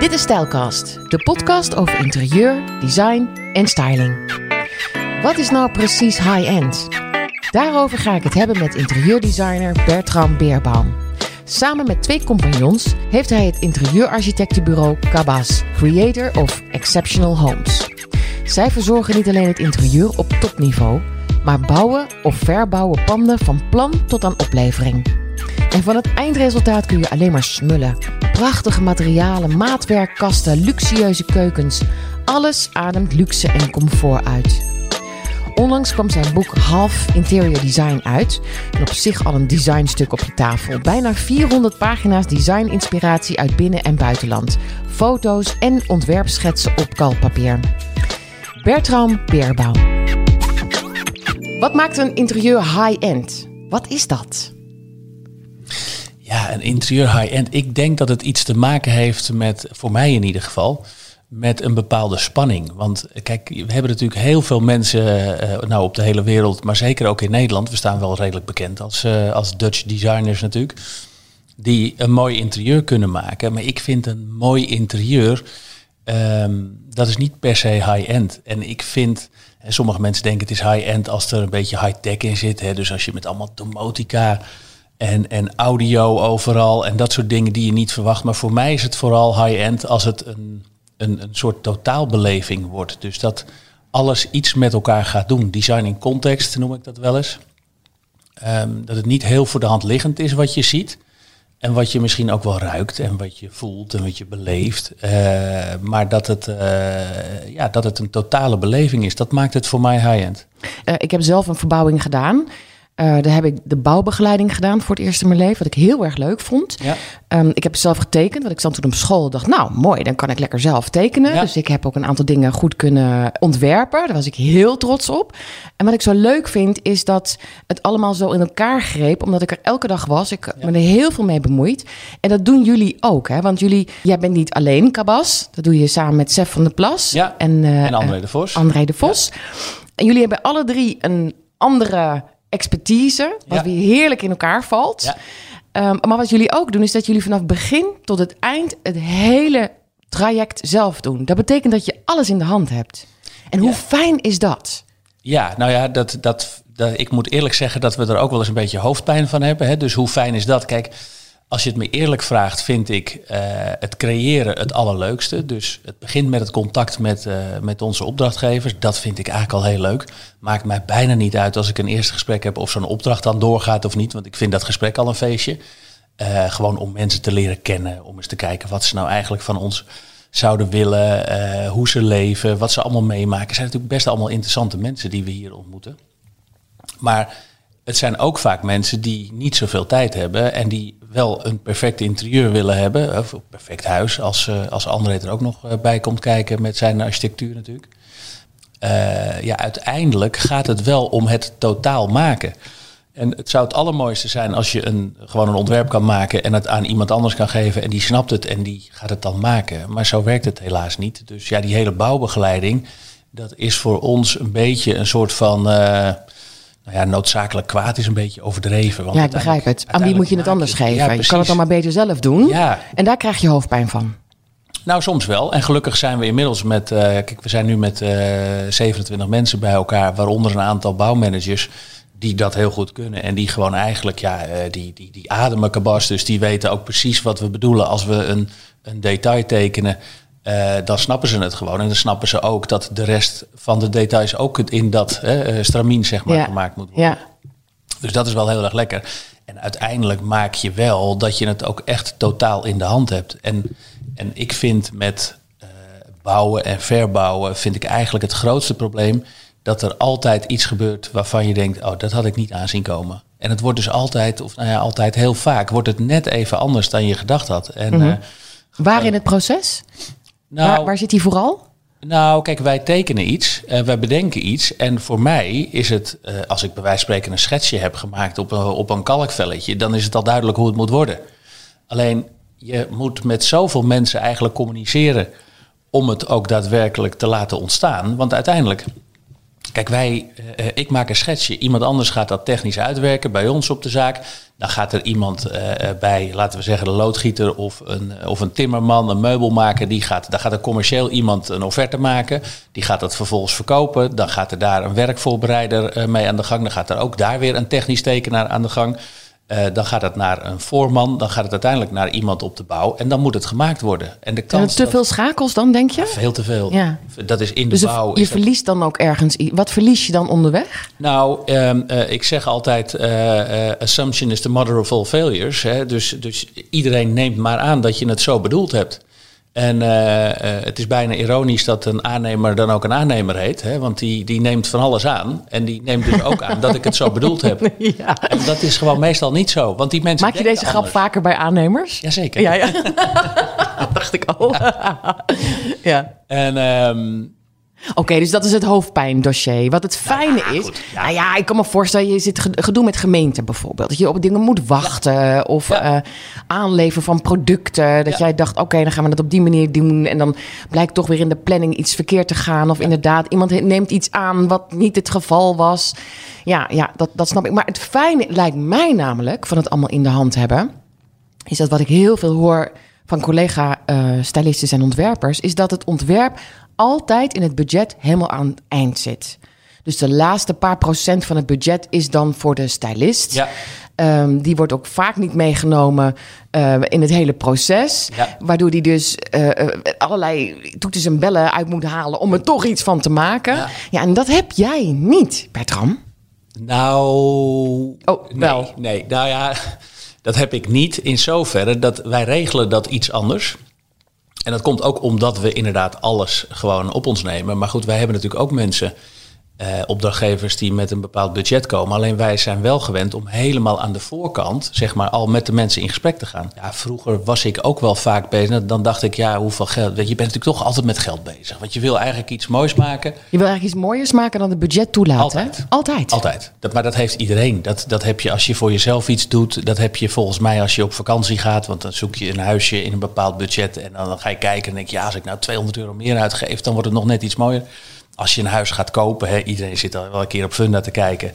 Dit is Stijlkast, de podcast over interieur, design en styling. Wat is nou precies high-end? Daarover ga ik het hebben met interieurdesigner Bertram Beerbaum. Samen met twee compagnons heeft hij het interieurarchitectenbureau Cabas, creator of exceptional homes. Zij verzorgen niet alleen het interieur op topniveau, maar bouwen of verbouwen panden van plan tot aan oplevering. En van het eindresultaat kun je alleen maar smullen. Prachtige materialen, maatwerkkasten, luxueuze keukens. Alles ademt luxe en comfort uit. Onlangs kwam zijn boek Half Interior Design uit. En op zich al een designstuk op je tafel. Bijna 400 pagina's designinspiratie uit binnen- en buitenland. Foto's en ontwerpschetsen op kalkpapier. Bertram Beerbouw. Wat maakt een interieur high-end? Wat is dat? Ja, een interieur high-end. Ik denk dat het iets te maken heeft met, voor mij in ieder geval, met een bepaalde spanning. Want kijk, we hebben natuurlijk heel veel mensen uh, nou, op de hele wereld, maar zeker ook in Nederland. We staan wel redelijk bekend als, uh, als Dutch designers natuurlijk. Die een mooi interieur kunnen maken. Maar ik vind een mooi interieur, um, dat is niet per se high-end. En ik vind, sommige mensen denken het is high-end als er een beetje high-tech in zit. Hè? Dus als je met allemaal domotica en, en audio overal en dat soort dingen die je niet verwacht. Maar voor mij is het vooral high-end als het een, een, een soort totaalbeleving wordt. Dus dat alles iets met elkaar gaat doen. Design in context noem ik dat wel eens. Um, dat het niet heel voor de hand liggend is wat je ziet. En wat je misschien ook wel ruikt en wat je voelt en wat je beleeft. Uh, maar dat het, uh, ja, dat het een totale beleving is. Dat maakt het voor mij high-end. Uh, ik heb zelf een verbouwing gedaan. Uh, daar heb ik de bouwbegeleiding gedaan voor het eerst in mijn leven, wat ik heel erg leuk vond. Ja. Um, ik heb zelf getekend, want ik stond toen op school dacht, nou mooi, dan kan ik lekker zelf tekenen. Ja. Dus ik heb ook een aantal dingen goed kunnen ontwerpen. Daar was ik heel trots op. En wat ik zo leuk vind, is dat het allemaal zo in elkaar greep, omdat ik er elke dag was. Ik ja. ben er heel veel mee bemoeid. En dat doen jullie ook, hè? Want jullie, jij bent niet alleen Cabas. Dat doe je samen met Sef van der Plas ja. en, uh, en André de Vos. André de Vos. En jullie hebben alle drie een andere expertise, wat weer heerlijk in elkaar valt. Um, maar wat jullie ook doen, is dat jullie vanaf begin tot het eind het hele traject zelf doen. Dat betekent dat je alles in de hand hebt. En hoe fijn is dat? Ja, nou ja, dat, dat, dat, ik moet eerlijk zeggen dat we er ook wel eens een beetje hoofdpijn van hebben. Hè? Dus hoe fijn is dat? Kijk, als je het me eerlijk vraagt, vind ik uh, het creëren het allerleukste. Dus het begint met het contact met, uh, met onze opdrachtgevers. Dat vind ik eigenlijk al heel leuk. Maakt mij bijna niet uit als ik een eerste gesprek heb of zo'n opdracht dan doorgaat of niet. Want ik vind dat gesprek al een feestje. Uh, gewoon om mensen te leren kennen. Om eens te kijken wat ze nou eigenlijk van ons zouden willen. hoe ze leven. Wat ze allemaal meemaken. Het zijn natuurlijk best allemaal interessante mensen die we hier ontmoeten. Maar het zijn ook vaak mensen die niet zoveel tijd hebben en die wel een perfect interieur willen hebben, of een perfect huis, als, uh, als André er ook nog uh, bij komt kijken met zijn architectuur natuurlijk. Uh, ja, uiteindelijk gaat het wel om het totaal maken. En het zou het allermooiste zijn als je een, gewoon een ontwerp kan maken en het aan iemand anders kan geven en die snapt het en die gaat het dan maken. Maar zo werkt het helaas niet. Dus ja, die hele bouwbegeleiding, dat is voor ons een beetje een soort van nou ja, noodzakelijk kwaad is een beetje overdreven. Want ja, ik begrijp het. Aan wie moet je het anders geven? Ja, je kan het dan maar beter zelf doen. Ja. En daar krijg je hoofdpijn van. Nou, soms wel. En gelukkig zijn we inmiddels met, uh, kijk, we zijn nu met uh, 27 mensen bij elkaar, waaronder een aantal bouwmanagers die dat heel goed kunnen. En die gewoon eigenlijk, ja, uh, die, die, die ademen kabas. Dus die weten ook precies wat we bedoelen als we een, een detail tekenen. Uh, dan snappen ze het gewoon. En dan snappen ze ook dat de rest van de details ook in dat uh, stramien zeg maar, ja. gemaakt moet worden. Ja. Dus dat is wel heel erg lekker. En uiteindelijk maak je wel dat je het ook echt totaal in de hand hebt. En, en ik vind met uh, bouwen en verbouwen, vind ik eigenlijk het grootste probleem dat er altijd iets gebeurt waarvan je denkt, oh, dat had ik niet aanzien komen. En het wordt dus altijd, of nou ja, altijd heel vaak, wordt het net even anders dan je gedacht had. En, mm -hmm. Waar in het proces? Nou, waar, waar zit hij vooral? Nou, kijk, wij tekenen iets, uh, wij bedenken iets. En voor mij is het, uh, als ik bij wijze van spreken een schetsje heb gemaakt op een, op een kalkvelletje, dan is het al duidelijk hoe het moet worden. Alleen, je moet met zoveel mensen eigenlijk communiceren om het ook daadwerkelijk te laten ontstaan. Want uiteindelijk Kijk, wij, uh, ik maak een schetsje. Iemand anders gaat dat technisch uitwerken bij ons op de zaak. Dan gaat er iemand uh, bij, laten we zeggen, de loodgieter of een, of een timmerman, een meubelmaker. Die gaat, dan gaat er commercieel iemand een offerte maken. Die gaat dat vervolgens verkopen. Dan gaat er daar een werkvoorbereider mee aan de gang. Dan gaat er ook daar weer een technisch tekenaar aan de gang. Uh, dan gaat het naar een voorman, dan gaat het uiteindelijk naar iemand op de bouw en dan moet het gemaakt worden. En de kans te veel schakels dan, denk je? Ja, veel te veel. Ja. Dat is in de dus bouw. Je verliest dan ook ergens iets. Wat verlies je dan onderweg? Nou, um, uh, ik zeg altijd: uh, assumption is the mother of all failures. Hè? Dus, dus iedereen neemt maar aan dat je het zo bedoeld hebt. En uh, uh, het is bijna ironisch dat een aannemer dan ook een aannemer heet. Hè? Want die, die neemt van alles aan. En die neemt dus ook aan dat ik het zo bedoeld heb. Ja. En dat is gewoon meestal niet zo. Want die mensen Maak je deze grap vaker bij aannemers? Jazeker. Ja, ja. dat dacht ik al. ja. En um, Oké, dus dat is het hoofdpijndossier. Wat het fijne is. ja. Nou ja, ik kan me voorstellen, je zit gedoe met gemeenten bijvoorbeeld. Dat je op dingen moet wachten. Of uh, aanleveren van producten. Dat jij dacht, oké, dan gaan we dat op die manier doen. En dan blijkt toch weer in de planning iets verkeerd te gaan. Of inderdaad, iemand neemt iets aan wat niet het geval was. Ja, ja dat, dat snap ik. Maar het fijne lijkt mij namelijk, van het allemaal in de hand hebben. Is dat wat ik heel veel hoor van collega-stylisten uh, en ontwerpers. Is dat het ontwerp altijd in het budget helemaal aan het eind zit. Dus de laatste paar procent van het budget is dan voor de stylist. Ja. Um, die wordt ook vaak niet meegenomen uh, in het hele proces. Ja. Waardoor die dus uh, allerlei toeters en bellen uit moet halen om er toch iets van te maken. Ja, ja en dat heb jij niet, Bertram. Nou, oh, wel. Nee, nee, nou ja, dat heb ik niet in zoverre dat wij regelen dat iets anders. En dat komt ook omdat we inderdaad alles gewoon op ons nemen. Maar goed, wij hebben natuurlijk ook mensen eh, opdrachtgevers die met een bepaald budget komen. Alleen wij zijn wel gewend om helemaal aan de voorkant, zeg maar, al met de mensen in gesprek te gaan. Ja, vroeger was ik ook wel vaak bezig. Dan dacht ik, ja, hoeveel geld. Weet je, je bent natuurlijk toch altijd met geld bezig. Want je wil eigenlijk iets moois maken. Je wil eigenlijk iets mooiers maken dan het budget toelaat. Altijd. Hè? Altijd. Altijd. Dat, maar dat heeft iedereen. Dat, dat heb je als je voor jezelf iets doet. Dat heb je volgens mij als je op vakantie gaat. Want dan zoek je een huisje in een bepaald budget. En dan, dan ga je kijken en denk je, ja, als ik nou 200 euro meer uitgeef, dan wordt het nog net iets mooier als je een huis gaat kopen, hè, iedereen zit al wel een keer op Funda te kijken.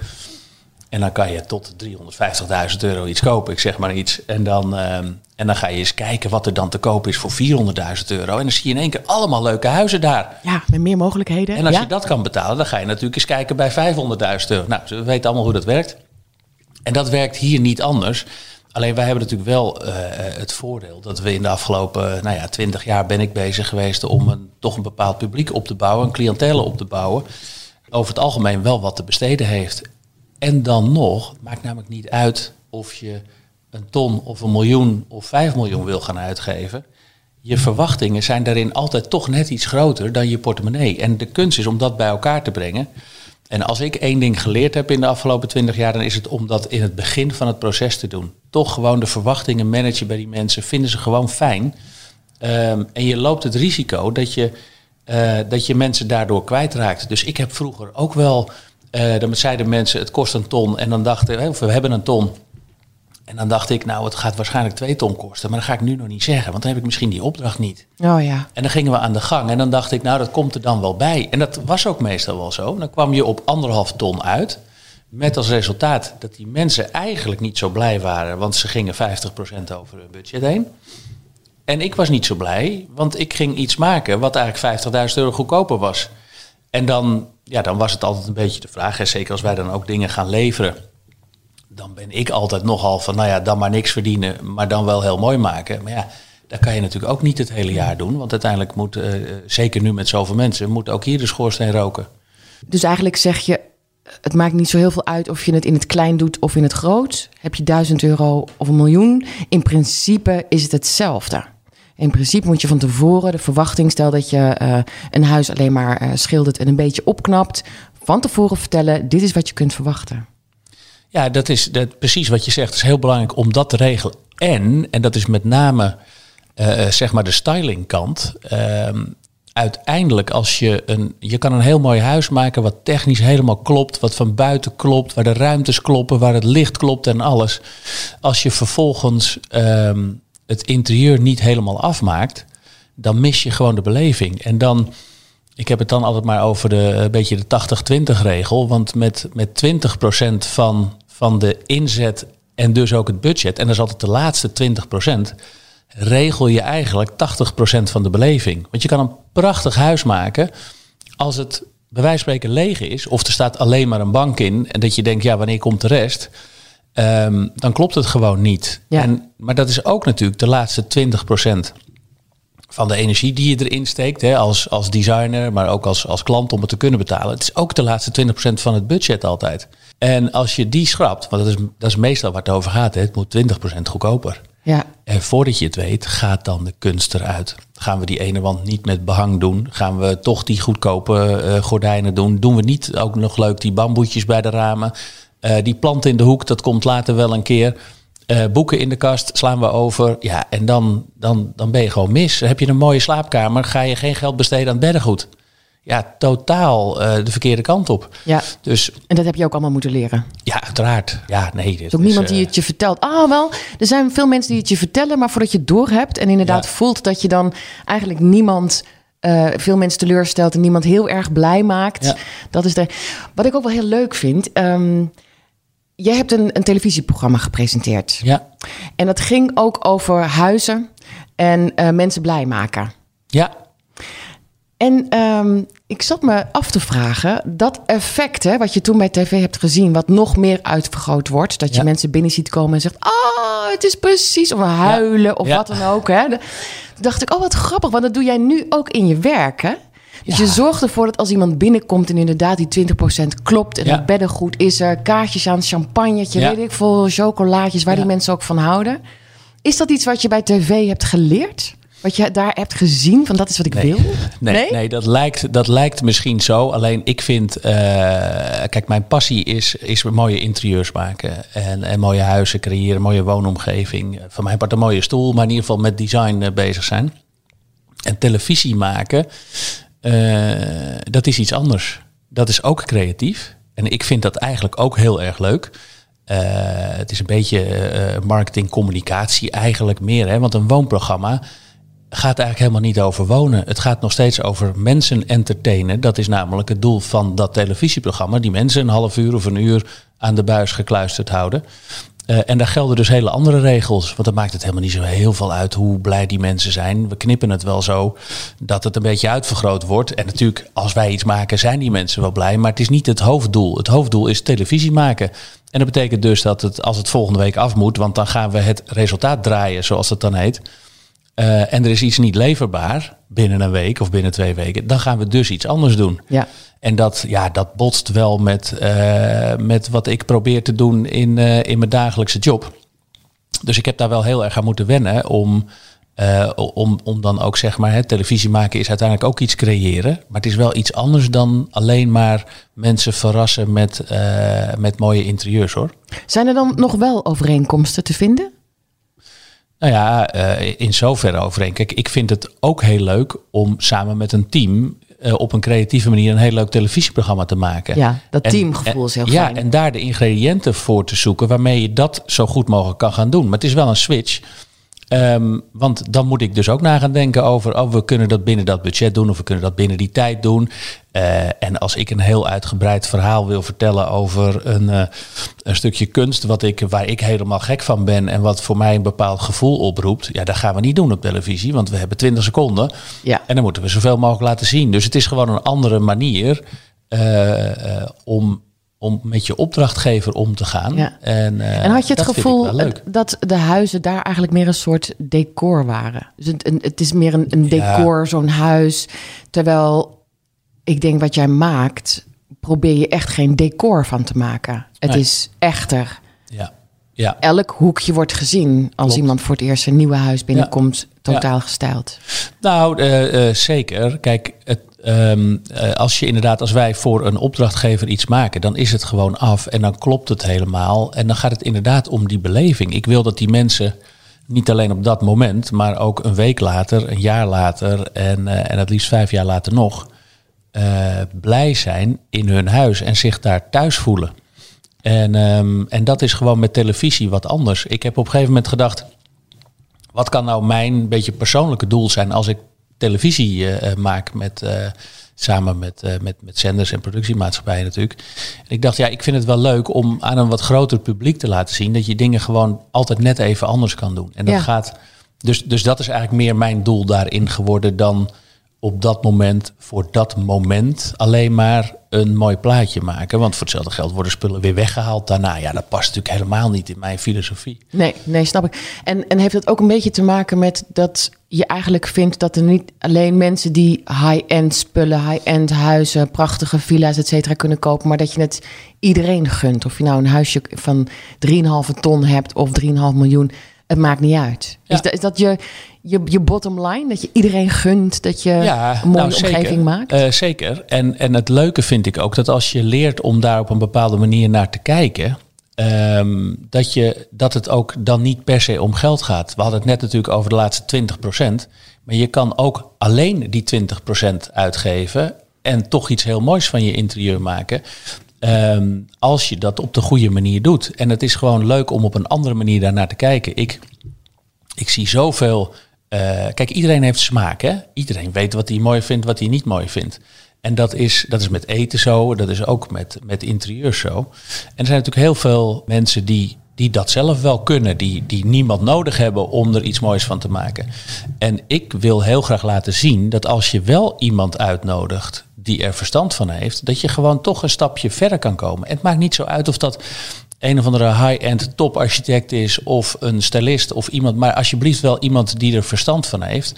En dan kan je tot 350.000 euro iets kopen, ik zeg maar iets. En dan, ehm, en dan ga je eens kijken wat er dan te kopen is voor 400.000 euro. En dan zie je in één keer allemaal leuke huizen daar. Ja, met meer mogelijkheden. En als ja? je dat kan betalen, dan ga je natuurlijk eens kijken bij 500.000 euro. Nou, we weten allemaal hoe dat werkt. En dat werkt hier niet anders. Alleen wij hebben natuurlijk wel uh, het voordeel dat we in de afgelopen nou ja, 20 jaar ben ik bezig geweest om een, toch een bepaald publiek op te bouwen, een cliëntele op te bouwen. Over het algemeen wel wat te besteden heeft. En dan nog, het maakt namelijk niet uit of je een ton of een miljoen of vijf miljoen wil gaan uitgeven. Je verwachtingen zijn daarin altijd toch net iets groter dan je portemonnee. En de kunst is om dat bij elkaar te brengen. En als ik één ding geleerd heb in de afgelopen twintig jaar, dan is het om dat in het begin van het proces te doen. Toch gewoon de verwachtingen managen bij die mensen, vinden ze gewoon fijn. Um, en je loopt het risico dat je, uh, dat je mensen daardoor kwijtraakt. Dus ik heb vroeger ook wel, uh, dan zeiden mensen het kost een ton en dan dachten we, we hebben een ton. En dan dacht ik, nou, het gaat waarschijnlijk twee ton kosten. Maar dat ga ik nu nog niet zeggen, want dan heb ik misschien die opdracht niet. Oh ja. En dan gingen we aan de gang. En dan dacht ik, nou, dat komt er dan wel bij. En dat was ook meestal wel zo. Dan kwam je op anderhalf ton uit. Met als resultaat dat die mensen eigenlijk niet zo blij waren. Want ze gingen 50% over hun budget heen. En ik was niet zo blij, want ik ging iets maken wat eigenlijk 50.000 euro goedkoper was. En dan, ja, dan was het altijd een beetje de vraag, hè, zeker als wij dan ook dingen gaan leveren dan ben ik altijd nogal van, nou ja, dan maar niks verdienen, maar dan wel heel mooi maken. Maar ja, dat kan je natuurlijk ook niet het hele jaar doen. Want uiteindelijk moet, uh, zeker nu met zoveel mensen, moet ook hier de schoorsteen roken. Dus eigenlijk zeg je, het maakt niet zo heel veel uit of je het in het klein doet of in het groot. Heb je duizend euro of een miljoen? In principe is het hetzelfde. In principe moet je van tevoren de verwachting, stel dat je uh, een huis alleen maar uh, schildert en een beetje opknapt, van tevoren vertellen: dit is wat je kunt verwachten. Ja, dat is dat, precies wat je zegt. Het is heel belangrijk om dat te regelen. En, en dat is met name uh, zeg maar de stylingkant. Uh, uiteindelijk als je een... Je kan een heel mooi huis maken wat technisch helemaal klopt. Wat van buiten klopt. Waar de ruimtes kloppen. Waar het licht klopt en alles. Als je vervolgens um, het interieur niet helemaal afmaakt. Dan mis je gewoon de beleving. En dan Ik heb het dan altijd maar over de, een beetje de 80-20 regel. Want met, met 20% van, van de inzet en dus ook het budget, en dat is altijd de laatste 20%, regel je eigenlijk 80% van de beleving. Want je kan een prachtig huis maken als het bij wijze van spreken leeg is, of er staat alleen maar een bank in, en dat je denkt, ja, wanneer komt de rest? Ehm, dan klopt het gewoon niet. Ja. En, maar dat is ook natuurlijk de laatste 20% van de energie die je erin steekt, hè, als, als designer, maar ook als, als klant om het te kunnen betalen. Het is ook de laatste 20% van het budget altijd. En als je die schrapt, want dat is, dat is meestal waar het over gaat, hè, het moet 20% goedkoper. Ja, En voordat je het weet, gaat dan de kunst eruit. Gaan we die ene wand niet met behang doen? Gaan we toch die goedkope eh, gordijnen doen? Doen we niet ook nog leuk die bamboetjes bij de ramen? Eh, die plant in de hoek, dat komt later wel een keer. Eh, boeken in de kast slaan we over. Ja, en dan, dan, dan ben je gewoon mis. Heb je een mooie slaapkamer, ga je geen geld besteden aan het beddengoed. Ja, totaal eh, de verkeerde kant op. ja. Dus En dat heb je ook allemaal moeten leren. ja, uiteraard. Ja, nee. Dit Er is ook niemand die eh, het je vertelt. Ah, wel, er zijn veel mensen die het je vertellen, maar voordat je het doorhebt en inderdaad Ja. voelt dat je dan eigenlijk niemand, veel mensen teleurstelt en niemand heel erg blij maakt. Ja. Dat is de. Wat ik ook wel heel leuk vind. ehm, jij hebt een, een televisieprogramma gepresenteerd. Ja, En dat ging ook over huizen en eh, mensen blij maken. ja, En ehm, ik zat me af te vragen, dat effect hè, wat je toen bij tv hebt gezien, wat nog meer uitvergroot wordt, dat je Ja. mensen binnen ziet komen en zegt, ah, het is precies, of huilen of Ja. wat dan ook. Hè. Toen dacht ik, oh wat grappig, want dat doe jij nu ook in je werk. Hè? Dus Ja. je zorgt ervoor dat als iemand binnenkomt en inderdaad die 20% klopt en Ja. het beddengoed is er, kaartjes aan, champagnetje, weet ik veel, chocolaatjes, waar die mensen ook van houden. Is dat iets wat je bij tv hebt geleerd? Wat je daar hebt gezien van dat is wat ik Nee. wil? Nee, nee? dat, lijkt, dat lijkt misschien zo. Alleen ik vind, eh, kijk, mijn passie is, is mooie interieurs maken. En, en mooie huizen creëren, mooie woonomgeving. Van mij part een mooie stoel, maar in ieder geval met design eh, bezig zijn. En televisie maken, dat is iets anders. Dat is ook creatief. En ik vind dat eigenlijk ook heel erg leuk. Eh, het is een beetje eh, marketing, communicatie eigenlijk meer. Hè? Want een woonprogramma gaat eigenlijk helemaal niet over wonen. Het gaat nog steeds over mensen entertainen. Dat is namelijk het doel van dat televisieprogramma. Die mensen een half uur of een uur aan de buis gekluisterd houden. Eh, en daar gelden dus hele andere regels. Want dan maakt het helemaal niet zo heel veel uit hoe blij die mensen zijn. We knippen het wel zo dat het een beetje uitvergroot wordt. En natuurlijk, als wij iets maken, zijn die mensen wel blij. Maar het is niet het hoofddoel. Het hoofddoel is televisie maken. En dat betekent dus dat het, als het volgende week af moet, want dan gaan we het resultaat draaien, zoals het dan heet. Eh, en er is iets niet leverbaar binnen een week of binnen twee weken, dan gaan we dus iets anders doen. Ja. En dat, ja, dat botst wel met, eh, met wat ik probeer te doen in, eh, in mijn dagelijkse job. Dus ik heb daar wel heel erg aan moeten wennen om, om, om dan ook zeg maar, hè, televisie maken is uiteindelijk ook iets creëren. Maar het is wel iets anders dan alleen maar mensen verrassen met, met mooie interieurs hoor. Zijn er dan nog wel overeenkomsten te vinden? Nou ja, eh, in zoverre overeen. Kijk, ik vind het ook heel leuk om samen met een team eh, op een creatieve manier een heel leuk televisieprogramma te maken. Ja, dat En- teamgevoel en- is heel ja, fijn. en daar de ingrediënten voor te zoeken waarmee je dat zo goed mogelijk kan gaan doen. Maar het is wel een switch. Ehm, want dan moet ik dus ook na gaan denken over, oh, we kunnen dat binnen dat budget doen of we kunnen dat binnen die tijd doen. Eh, en als ik een heel uitgebreid verhaal wil vertellen over een, eh, een stukje kunst wat ik, waar ik helemaal gek van ben en wat voor mij een bepaald gevoel oproept, ja, dat gaan we niet doen op televisie, want we hebben 20 seconden. Ja. En dan moeten we zoveel mogelijk laten zien. Dus het is gewoon een andere manier eh, om, om met je opdrachtgever om te gaan. Ja. En, eh, En had je het gevoel dat de huizen daar eigenlijk meer een soort decor waren? Dus het, is meer een, een Ja. decor, zo'n huis. Terwijl ik denk wat jij maakt, probeer je echt geen decor van te maken. Het Nee. is echter. Ja. Ja. Elk hoekje wordt gezien als Klopt. iemand voor het eerst een nieuwe huis binnenkomt, totaal gestyled. Nou, eh, eh, zeker. Kijk, het, ehm, eh, als je inderdaad, als wij voor een opdrachtgever iets maken, dan is het gewoon af en dan klopt het helemaal. En dan gaat het inderdaad om die beleving. Ik wil dat die mensen niet alleen op dat moment, maar ook een week later, een jaar later en, eh, en het liefst vijf jaar later nog, eh, blij zijn in hun huis en zich daar thuis voelen. En, ehm, en dat is gewoon met televisie wat anders. Ik heb op een gegeven moment gedacht, wat kan nou mijn beetje persoonlijke doel zijn als ik televisie eh, eh, maak met, eh, Samen met, met, met zenders en productiemaatschappijen natuurlijk. En ik dacht, ja, ik vind het wel leuk om aan een wat groter publiek te laten zien dat je dingen gewoon altijd net even anders kan doen. En dat Ja. gaat. Dus, dus dat is eigenlijk meer mijn doel daarin geworden dan op dat moment, voor dat moment, alleen maar een mooi plaatje maken. Want voor hetzelfde geld worden spullen weer weggehaald daarna. Ja, dat past natuurlijk helemaal niet in mijn filosofie. Nee, nee, snap ik. En, en heeft het ook een beetje te maken met dat je eigenlijk vindt dat er niet alleen mensen die high-end spullen, high-end huizen, prachtige villa's, et cetera, kunnen kopen, maar dat je het iedereen gunt. Of je nou een huisje van 3,5 ton hebt of 3,5 miljoen, het maakt niet uit. Ja. Is, dat, is dat je, je, je bottom line? Dat je iedereen gunt dat je Ja, een mooie nou, zeker. omgeving maakt? Eh, zeker. En, en het leuke vind ik ook dat als je leert om daar op een bepaalde manier naar te kijken, ehm, dat, je, dat het ook dan niet per se om geld gaat. We hadden het net natuurlijk over de laatste 20%. Maar je kan ook alleen die 20% uitgeven en toch iets heel moois van je interieur maken. Ehm, als je dat op de goede manier doet. En het is gewoon leuk om op een andere manier daarnaar te kijken. Ik, ik zie zoveel. eh, kijk, iedereen heeft smaak. Hè? Iedereen weet wat hij mooi vindt, wat hij niet mooi vindt. En dat is, dat is met eten zo, dat is ook met, met interieur zo. En er zijn natuurlijk heel veel mensen die, die dat zelf wel kunnen, die, die niemand nodig hebben om er iets moois van te maken. En ik wil heel graag laten zien dat als je wel iemand uitnodigt die er verstand van heeft, dat je gewoon toch een stapje verder kan komen. En het maakt niet zo uit of dat een of andere high-end toparchitect is of een stylist of iemand, maar alsjeblieft wel iemand die er verstand van heeft.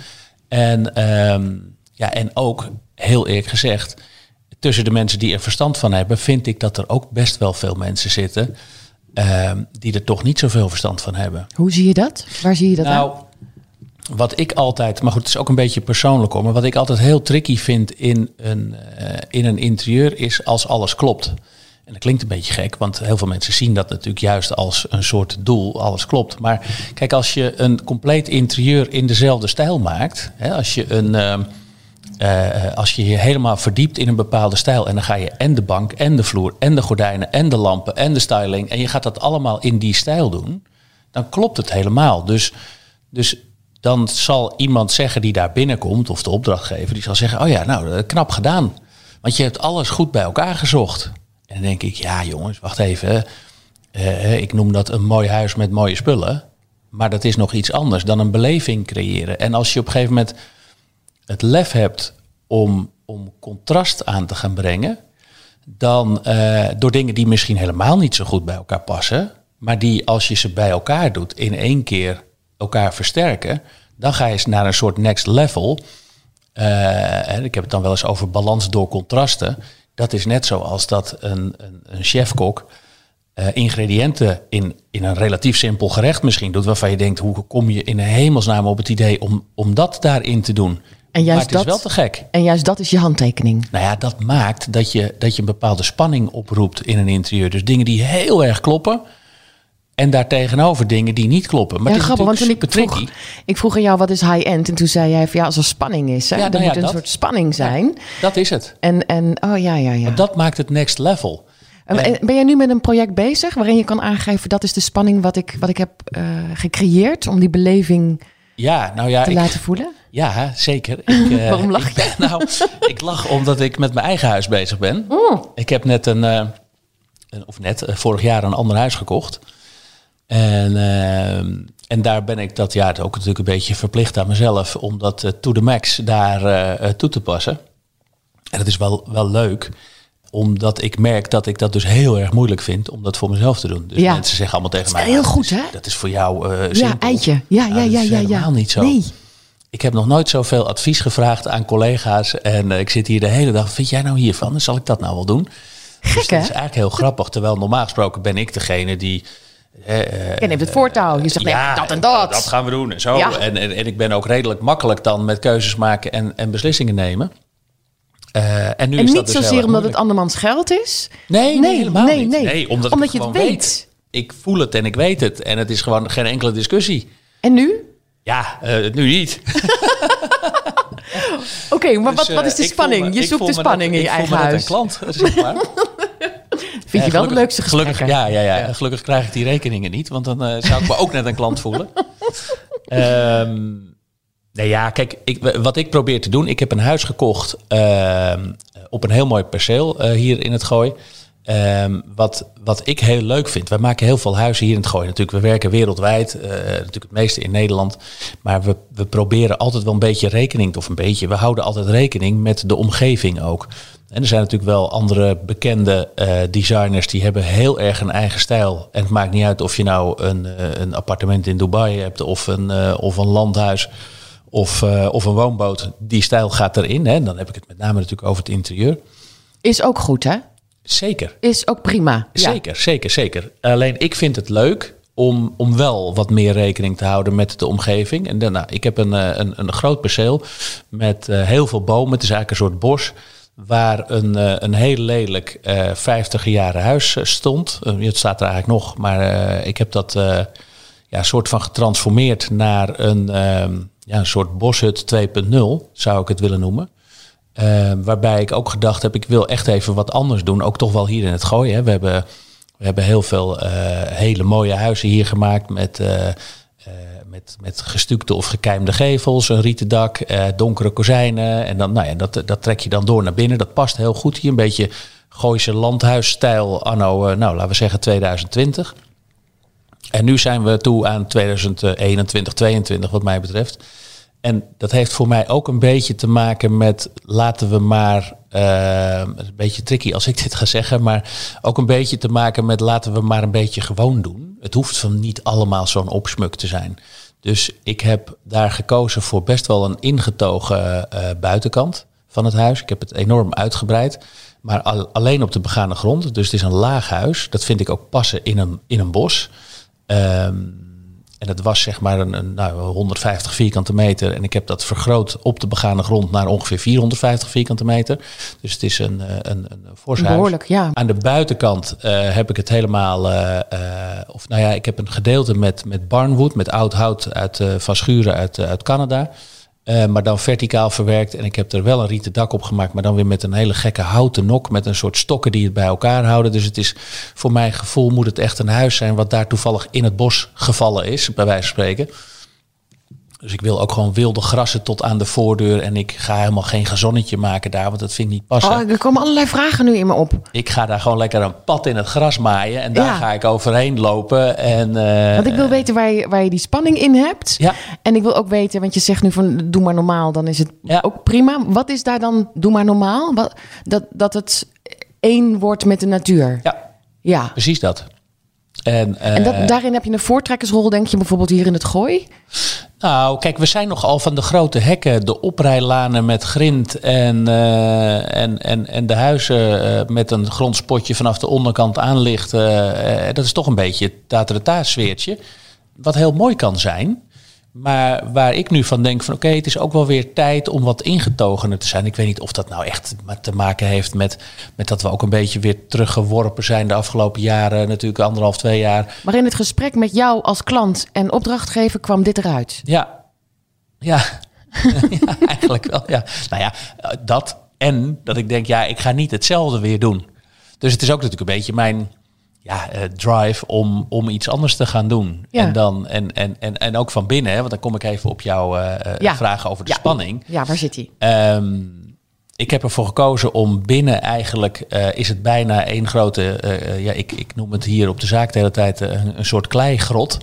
En, ehm, ja, en ook, heel eerlijk gezegd, tussen de mensen die er verstand van hebben, vind ik dat er ook best wel veel mensen zitten ehm, die er toch niet zoveel verstand van hebben. Hoe zie je dat? Waar zie je dat aan? Wat ik altijd, maar goed, het is ook een beetje persoonlijk hoor, maar wat ik altijd heel tricky vind in een, eh, in een interieur is als alles klopt. En dat klinkt een beetje gek, want heel veel mensen zien dat natuurlijk juist als een soort doel, alles klopt. Maar kijk, als je een compleet interieur in dezelfde stijl maakt, hè, als je een. ehm, eh, als je je helemaal verdiept in een bepaalde stijl en dan ga je en de bank en de vloer en de gordijnen en de lampen en de styling en je gaat dat allemaal in die stijl doen, dan klopt het helemaal. Dus, dus dan zal iemand zeggen die daar binnenkomt, of de opdrachtgever, die zal zeggen: Oh ja, nou, eh, knap gedaan. Want je hebt alles goed bij elkaar gezocht. En dan denk ik: Ja, jongens, wacht even. Eh, ik noem dat een mooi huis met mooie spullen. Maar dat is nog iets anders dan een beleving creëren. En als je op een gegeven moment het lef hebt om, om contrast aan te gaan brengen, dan eh, door dingen die misschien helemaal niet zo goed bij elkaar passen, maar die als je ze bij elkaar doet in één keer elkaar versterken, dan ga je eens naar een soort next level. Eh, en ik heb het dan wel eens over balans door contrasten. Dat is net zoals dat een, een, een chefkok eh, ingrediënten in, in een relatief simpel gerecht misschien doet, waarvan je denkt, hoe kom je in hemelsnaam op het idee om, om dat daarin te doen? En juist maar het is dat- wel te gek. En juist dat is je handtekening. Nou ja, dat maakt dat je, dat je een bepaalde spanning oproept in een interieur. Dus dingen die heel erg kloppen. En daartegenover dingen die niet kloppen. Maar ja, het is grappig, want toen ik vroeg, ik aan jou wat is high-end en toen zei jij van ja, als er spanning is, hè, Ja, er nou ja, moet een dat. soort spanning zijn. Dat is het. En, en oh ja, ja, ja. Dat maakt het next level. En- en ben jij nu met een project bezig waarin je kan aangeven dat is de spanning wat ik, wat ik heb eh, gecreëerd om die beleving Ja, nou ja, te ik, laten voelen? ja zeker. Ik, eh, Waarom lach ik ben- nou, ik lach omdat ik met mijn eigen huis bezig ben. Oh. Ik heb net een, eh, een of net, vorig jaar een ander huis gekocht. En, eh, en daar ben ik dat ja, ook natuurlijk een beetje verplicht aan mezelf om dat eh, to the max daar eh, eh, toe te passen. En dat is wel, wel leuk, omdat ik merk dat ik dat dus heel erg moeilijk vind om dat voor mezelf te doen. Dus Ja. mensen zeggen allemaal tegen Dat is mij: heel "Nou, goed, dat hè? Dat is voor jou eh Ja, simpel." eitje. Ja, ja, Nou, dat ja, is ja, ja. helemaal niet zo. Nee. Ik heb nog nooit zoveel advies gevraagd aan collega's. En ik zit hier de hele dag. Vind jij nou hiervan? Zal ik dat nou wel doen? Gek, dus dat hè? is eigenlijk heel grappig. Terwijl normaal gesproken ben ik degene die. Eh, eh, Je neemt het voortouw. Je zegt nee, dat en dat. Dat gaan we doen en zo. Ja. En, en, en ik ben ook redelijk makkelijk dan met keuzes maken en, en beslissingen nemen. Eh, en nu en is dat niet dus zozeer omdat het andermans geld is. Nee, nee, Nee, helemaal nee, niet. nee. omdat, Omdat ik je het weet. Ik voel het en ik weet het. En het is gewoon geen enkele discussie. En nu? Ja, eh, nu niet. Oké, maar Dus, wat, wat is eh, de ik voel spanning? me- je ik zoekt voel de spanning net- in je ik voel eigen me net huis. een klant, zeg maar. Vind je wel de gelukkig- leukste gesprekken? Gelukkig, ja, ja, ja. Gelukkig krijg ik die rekeningen niet, want dan eh, zou ik me ook net een klant voelen. Ehm, Nee, ja, kijk, ik, wat ik probeer te doen, ik heb een huis gekocht ehm, op een heel mooi perceel eh, hier in het Gooi. Ehm, wat, wat ik heel leuk vind, wij maken heel veel huizen hier in het Gooi. Natuurlijk, we werken wereldwijd, uh, natuurlijk het meeste in Nederland. Maar we, we proberen altijd wel een beetje rekening, of een beetje, we houden altijd rekening met de omgeving ook. En er zijn natuurlijk wel andere bekende uh, designers die hebben heel erg een eigen stijl. En het maakt niet uit of je nou een, uh, een appartement in Dubai hebt of een, of een landhuis of, of een woonboot. Die stijl gaat erin. Hè. Dan heb ik het met name natuurlijk over het interieur. Is ook goed hè? Zeker. Is ook prima. Zeker, ja. zeker, zeker. Alleen ik vind het leuk om, om wel wat meer rekening te houden met de omgeving. En dan, nou, ik heb een, een, een groot perceel met heel veel bomen. Het is eigenlijk een soort bos waar een, een heel lelijk uh, 50 jaren huis stond. Het staat er eigenlijk nog, maar ik heb dat ja, soort van getransformeerd naar een, ja, een soort boshut 2.0, zou ik het willen noemen. Waarbij ik ook gedacht heb, ik wil echt even wat anders doen. Ook toch wel hier in het gooien. Hè. We, hebben, we hebben heel veel hele mooie huizen hier gemaakt met met, met gestukte of gekeimde gevels, een rieten dak, eh, donkere kozijnen. En dan, nou ja, dat, dat trek je dan door naar binnen. Dat past heel goed hier. Een beetje Gooise landhuisstijl anno, uh, nou laten we zeggen 2020. En nu zijn we toe aan 2021, 2022 wat mij betreft. En dat heeft voor mij ook een beetje te maken met laten we maar, uh, een beetje tricky als ik dit ga zeggen, maar ook een beetje te maken met laten we maar een beetje gewoon doen. Het hoeft van niet allemaal zo'n opsmuk te zijn. Dus ik heb daar gekozen voor best wel een ingetogen uh, buitenkant van het huis. Ik heb het enorm uitgebreid, maar al, alleen op de begane grond. Dus het is een laag huis. Dat vind ik ook passen in een, in een bos. Um, en het was zeg maar een, een nou, 150 vierkante meter. En ik heb dat vergroot op de begane grond naar ongeveer 450 vierkante meter. Dus het is een, een, een fors Behoorlijk, ja. Aan de buitenkant uh, heb ik het helemaal... Uh, of nou ja, ik heb een gedeelte met, met barnwood, met oud hout uit, van schuren uit, uit Canada. Uh, maar dan verticaal verwerkt. En ik heb er wel een rieten dak op gemaakt. Maar dan weer met een hele gekke houten nok. Met een soort stokken die het bij elkaar houden. Dus het is voor mijn gevoel moet het echt een huis zijn. Wat daar toevallig in het bos gevallen is. Bij wijze van spreken. Dus ik wil ook gewoon wilde grassen tot aan de voordeur. En ik ga helemaal geen gazonnetje maken daar, want dat vind ik niet passen. Oh, er komen allerlei vragen nu in me op. Ik ga daar gewoon lekker een pad in het gras maaien. En daar ja. ga ik overheen lopen. En, uh, want ik wil weten waar je, waar je die spanning in hebt. Ja. En ik wil ook weten, want je zegt nu van doe maar normaal, dan is het ja. ook prima. Wat is daar dan doe maar normaal? Wat, dat, dat het één wordt met de natuur. Ja, ja. precies dat. En, uh, en dat, daarin heb je een voortrekkersrol, denk je bijvoorbeeld hier in het gooi? Nou, kijk, we zijn nogal van de grote hekken, de oprijlanen met grind en, uh, en, en, en de huizen uh, met een grondspotje vanaf de onderkant aanlichten. Uh, dat is toch een beetje het sfeertje. Wat heel mooi kan zijn. Maar waar ik nu van denk van oké, okay, het is ook wel weer tijd om wat ingetogener te zijn. Ik weet niet of dat nou echt te maken heeft met, met dat we ook een beetje weer teruggeworpen zijn de afgelopen jaren, natuurlijk anderhalf, twee jaar. Maar in het gesprek met jou als klant en opdrachtgever kwam dit eruit. Ja, ja. ja eigenlijk wel. Ja. Nou ja, dat en dat ik denk, ja, ik ga niet hetzelfde weer doen. Dus het is ook natuurlijk een beetje mijn ja, uh, drive om, om iets anders te gaan doen. Ja. En, dan, en, en, en, en ook van binnen, hè, want dan kom ik even op jouw uh, ja. vraag over de ja. spanning. Ja, waar zit die? Um, ik heb ervoor gekozen om binnen eigenlijk, uh, is het bijna één grote, ja, ik, ik noem het hier op de zaak de hele tijd een, een soort kleigrot.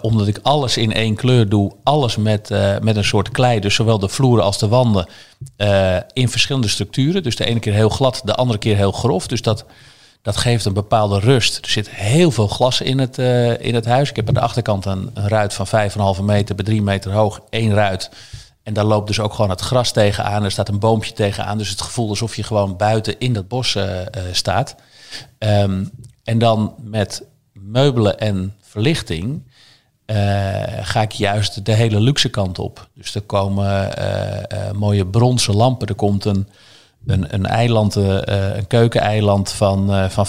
omdat ik alles in één kleur doe, alles met, met een soort klei. Dus zowel de vloeren als de wanden in verschillende structuren. Dus de ene keer heel glad, de andere keer heel grof. Dus dat dat geeft een bepaalde rust. Er zit heel veel glas in het, uh, in het huis. Ik heb aan de achterkant een, ruit van 5,5 meter bij 3 meter hoog. één ruit. En daar loopt dus ook gewoon het gras tegenaan. Er staat een boompje tegenaan. Dus het gevoel alsof je gewoon buiten in dat bos uh, uh, staat. Um, en dan met meubelen en verlichting ga ik juist de hele luxe kant op. Dus er komen mooie bronzen lampen. Er komt een een, een eiland, uh, een keukeneiland van, uh, van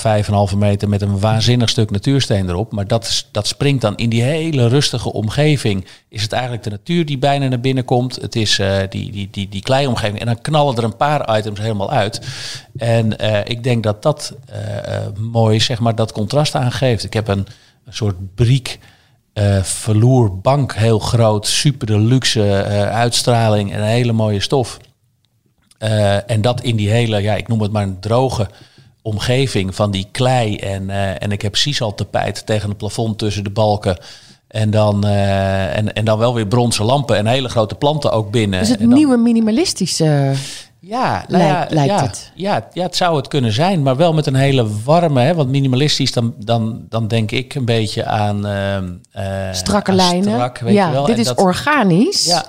5,5 meter met een waanzinnig stuk natuursteen erop. Maar dat, dat springt dan in die hele rustige omgeving. Is het eigenlijk de natuur die bijna naar binnen komt? Het is uh, die, die, die, die kleiomgeving. En dan knallen er een paar items helemaal uit. En ik denk dat dat mooi zeg maar, dat contrast aangeeft. Ik heb een, een soort briek eh verloerbank heel groot, super de luxe eh, uitstraling en een hele mooie stof. Eh, en dat in die hele, ja, ik noem het maar een droge omgeving van die klei. En, eh, en ik heb al tapijt tegen het plafond tussen de balken. En dan, eh, en, en dan wel weer bronzen lampen en hele grote planten ook binnen. Dus het En dan- nieuwe minimalistische... ja, nou Lijkt- ja, lijkt ja, het. Ja, ja, het zou het kunnen zijn, maar wel met een hele warme. Hè, want minimalistisch, dan, dan, dan denk ik een beetje aan... ehm, eh, strakke aan lijnen. Strak, weet ja, je wel. dit En is dat- organisch. Ja,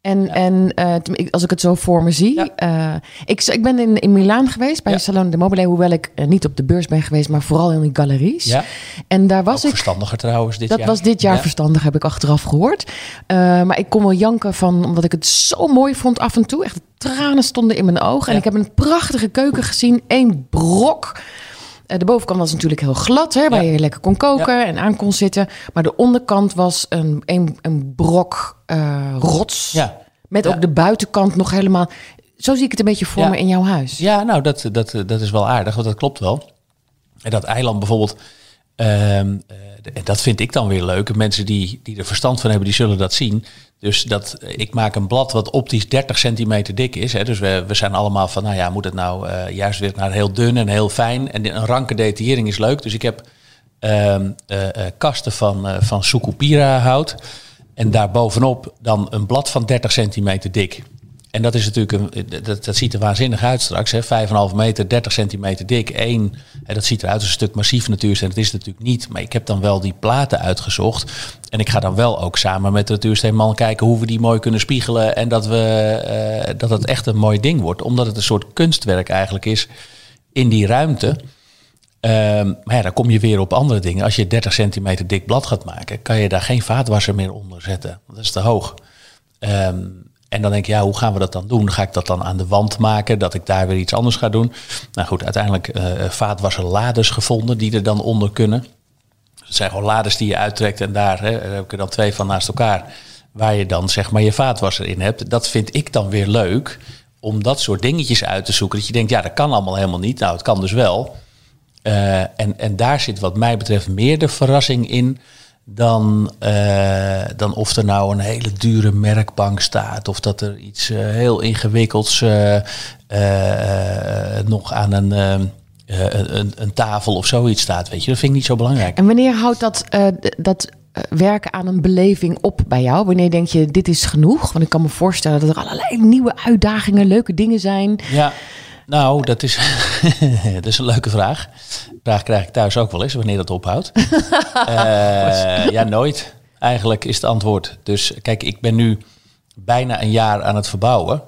En, en eh, als ik het zo voor me zie. Ja. eh, ik, ik ben in, in Milaan geweest bij Ja. Salone de Mobile. Hoewel ik eh, niet op de beurs ben geweest, maar vooral in die galeries. ja. En daar was Ook ik. verstandiger trouwens dit Dat jaar. was dit jaar Ja. verstandig, heb ik achteraf gehoord. Eh, maar ik kon wel janken van, omdat ik het zo mooi vond af en toe. Echt de tranen stonden in mijn ogen. En ik heb een prachtige keuken gezien. Eén brok. Eh, de bovenkant was natuurlijk heel glad, hè, waar Ja. je lekker kon koken en aan kon zitten. Maar de onderkant was een, een, een brok eh, rots. Ja. Met ook de buitenkant nog helemaal. Zo zie ik het een beetje voor me in jouw huis. Ja, nou, dat, dat, dat is wel aardig, want dat klopt wel. En dat eiland bijvoorbeeld, en dat vind ik dan weer leuk. Mensen die, die er verstand van hebben, die zullen dat zien. Dus dat, ik maak een blad wat optisch 30 centimeter dik is. Hè. Dus we, we zijn allemaal van, nou ja, moet het nou eh, juist weer naar heel dun en heel fijn. En een ranke detaillering is leuk. Dus ik heb ehm, eh, eh, kasten van, van Sucupira hout. En daarbovenop dan een blad van 30 centimeter dik. En dat is natuurlijk een, dat, dat ziet er waanzinnig uit straks. hè 5,5 meter, 30 centimeter dik. Eén, en dat ziet eruit als een stuk massief natuursteen. Dat is het natuurlijk niet. Maar ik heb dan wel die platen uitgezocht. En ik ga dan wel ook samen met de natuursteenman kijken hoe we die mooi kunnen spiegelen. En dat, we, eh, dat het echt een mooi ding wordt. Omdat het een soort kunstwerk eigenlijk is in die ruimte. Ehm, maar ja, dan kom je weer op andere dingen. Als je 30 centimeter dik blad gaat maken, kan je daar geen vaatwasser meer onder zetten. Dat is te hoog. Ehm, en dan denk je, ja, hoe gaan we dat dan doen? Ga ik dat dan aan de wand maken, dat ik daar weer iets anders ga doen? Nou goed, uiteindelijk vaatwasserladers gevonden die er dan onder kunnen. Het zijn gewoon laders die je uittrekt en daar, hè, heb ik er dan twee van naast elkaar. Waar je dan zeg maar je vaatwasser in hebt. Dat vind ik dan weer leuk om dat soort dingetjes uit te zoeken. Dat je denkt, ja, dat kan allemaal helemaal niet. Nou, het kan dus wel. Eh, en, en daar zit wat mij betreft meer de verrassing in dan, eh, dan of er nou een hele dure merkbank staat. Of dat er iets eh, heel ingewikkelds eh, nog aan een, een, een tafel of zoiets staat. Weet je, dat vind ik niet zo belangrijk. En wanneer houdt dat, dat werken aan een beleving op bij jou? Wanneer denk je, dit is genoeg? Want ik kan me voorstellen dat er allerlei nieuwe uitdagingen, leuke dingen zijn. Ja, nou, dat is, dat is een leuke vraag. Vraag krijg ik thuis ook wel eens, wanneer dat ophoudt. Eh, ja, nooit. Eigenlijk is het antwoord. Dus kijk, ik ben nu bijna een jaar aan het verbouwen.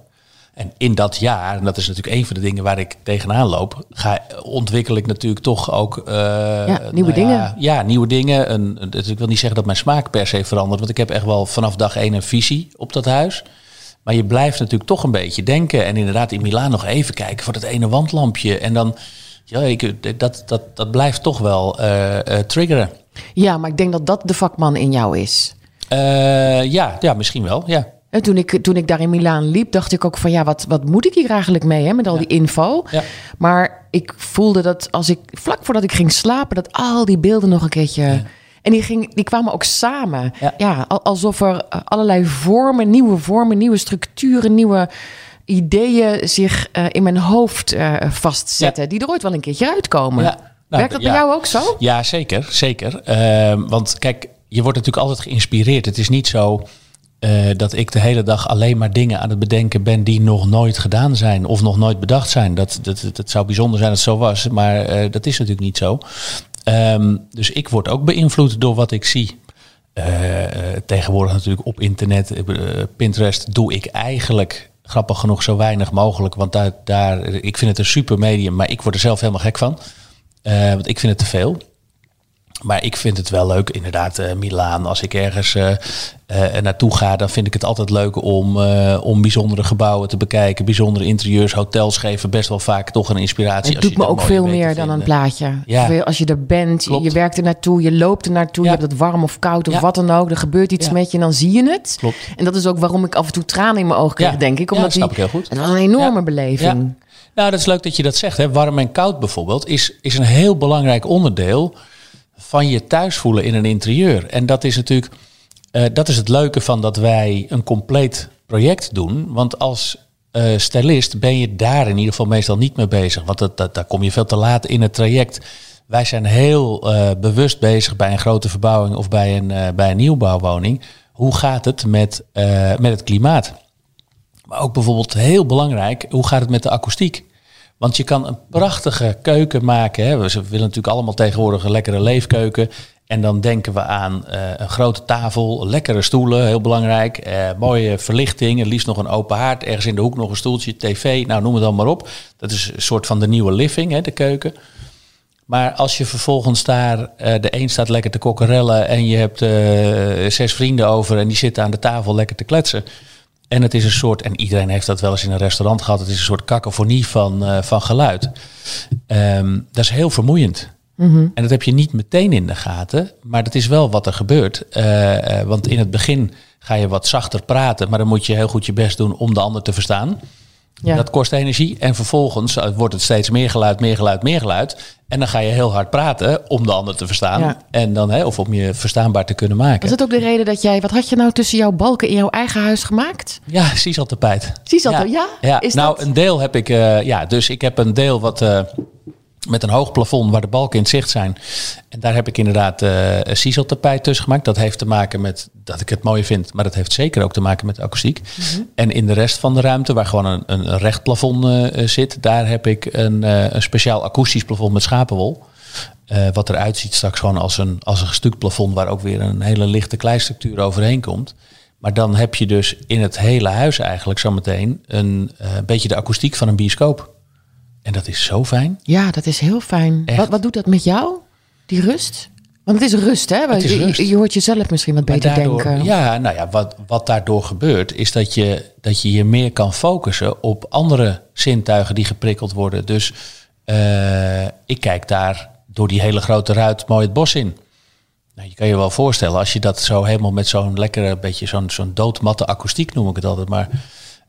En in dat jaar, en dat is natuurlijk een van de dingen waar ik tegenaan loop, ga, ontwikkel ik natuurlijk toch ook eh, nieuwe Ja, dingen. ja, nieuwe dingen. Een, een- dus ik wil niet zeggen dat mijn smaak per se verandert, want ik heb echt wel vanaf dag één een visie op dat huis. Maar je blijft natuurlijk toch een beetje denken. En inderdaad in Milaan nog even kijken voor dat ene wandlampje. En dan, ja, ik, dat, dat, dat blijft toch wel eh, eh, triggeren. Ja, maar ik denk dat dat de vakman in jou is. Eh, ja, ja, misschien wel. Ja. En toen ik, toen ik daar in Milaan liep, dacht ik ook van ja, wat, wat moet ik hier eigenlijk mee hè, met al die info? Ja. Maar ik voelde dat als ik vlak voordat ik ging slapen, dat al die beelden nog een keertje. En die, ging, die kwamen ook samen. Ja, Ja. al- alsof er eh, allerlei vormen, nieuwe vormen, nieuwe structuren, nieuwe ideeën zich eh, in mijn hoofd eh, vastzetten. Die er ooit wel een keertje uitkomen. Ja. Nou, Werkt dat bij jou ook zo? Ja, zeker. zeker. Ehm, want kijk, je wordt natuurlijk altijd geïnspireerd. Het is niet zo dat ik de hele dag alleen maar dingen aan het bedenken ben die nog nooit gedaan zijn of nog nooit bedacht zijn. Dat, dat, dat, zou bijzonder zijn als het zo was, maar dat is natuurlijk niet zo. Ehm, dus ik word ook beïnvloed door wat ik zie. Eh, eh, tegenwoordig natuurlijk op internet, eh, Pinterest, doe ik eigenlijk grappig genoeg zo weinig mogelijk. Want daar, daar, ik vind het een super medium, maar ik word er zelf helemaal gek van. Want ik vind het te veel. Maar ik vind het wel leuk, inderdaad, eh Milaan. Als ik ergens eh, eh, naartoe ga, dan vind ik het altijd leuk om, om bijzondere gebouwen te bekijken. Bijzondere interieurs, hotels geven best wel vaak toch een inspiratie. Het doet me ook veel meer dan een plaatje. Ja. Als je er bent, je, Klopt. je werkt er naartoe, je loopt er naartoe, Ja. je hebt het warm of koud of Ja. wat dan ook. Er gebeurt iets met je en dan zie je het. Klopt. En dat is ook waarom ik af en toe tranen in mijn ogen kreeg, Ja. denk ik. Ja, Omdat snap die, ik heel goed. Het was een enorme beleving. Nou, dat is leuk dat je dat zegt. Hè. Warm en koud bijvoorbeeld is, is een heel belangrijk onderdeel van je thuis voelen in een interieur. En dat is natuurlijk, uh, dat is het leuke van dat wij een compleet project doen. Want als uh, stylist ben je daar in ieder geval meestal niet mee bezig. Want dat, dat, daar kom je veel te laat in het traject. Wij zijn heel uh, bewust bezig bij een grote verbouwing of bij een, uh, bij een nieuwbouwwoning. Hoe gaat het met, met het klimaat? Maar ook bijvoorbeeld heel belangrijk, hoe gaat het met de akoestiek? Want je kan een prachtige keuken maken. Hè. We willen natuurlijk allemaal tegenwoordig een lekkere leefkeuken. En dan denken we aan uh, een grote tafel, lekkere stoelen, heel belangrijk. Uh, mooie verlichting, het liefst nog een open haard. Ergens in de hoek nog een stoeltje, tv, nou noem het dan maar op. Dat is een soort van de nieuwe living, hè, de keuken. Maar als je vervolgens daar, uh, de een staat lekker te kokkerellen en je hebt zes vrienden over en die zitten aan de tafel lekker te kletsen. En het is een soort, en iedereen heeft dat wel eens in een restaurant gehad, het is een soort kakofonie van, uh, van geluid. Um, dat is heel vermoeiend. Mm -hmm. En dat heb je niet meteen in de gaten, maar dat is wel wat er gebeurt. Uh, uh, want in het begin ga je wat zachter praten, maar dan moet je heel goed je best doen om de ander te verstaan. Ja. Dat kost energie. En vervolgens wordt het steeds meer geluid, meer geluid, meer geluid. En dan ga je heel hard praten om de ander te verstaan. Ja. En dan, hè, of om je verstaanbaar te kunnen maken. Was het ook de reden dat jij... Wat had je nou tussen jouw balken in jouw eigen huis gemaakt? Ja, tapijt. Sisaltapijt, ja. ja. ja. Is nou, dat... een deel heb ik... Uh, ja, dus ik heb een deel wat... Uh, met een hoog plafond waar de balken in het zicht zijn. En daar heb ik inderdaad uh, een sieseltapijt tussen gemaakt. Dat heeft te maken met dat ik het mooi vind, maar dat heeft zeker ook te maken met de akoestiek. Mm -hmm. En in de rest van de ruimte, waar gewoon een, een recht plafond uh, zit, daar heb ik een, uh, een speciaal akoestisch plafond met schapenwol. Uh, wat eruit ziet straks gewoon als een, als een gestuk plafond waar ook weer een hele lichte kleistructuur overheen komt. Maar dan heb je dus in het hele huis eigenlijk zometeen een beetje de akoestiek van een bioscoop. En dat is zo fijn. Ja, dat is heel fijn. Wat, wat doet dat met jou, die rust? Want het is rust, hè? Het is je, je hoort jezelf misschien wat beter daardoor, denken. Ja, nou ja, wat, wat daardoor gebeurt, is dat je, dat je je meer kan focussen op andere zintuigen die geprikkeld worden. Dus uh, ik kijk daar door die hele grote ruit mooi het bos in. Nou, je kan je wel voorstellen, als je dat zo helemaal met zo'n lekkere, beetje zo'n zo'n doodmatte akoestiek noem ik het altijd, maar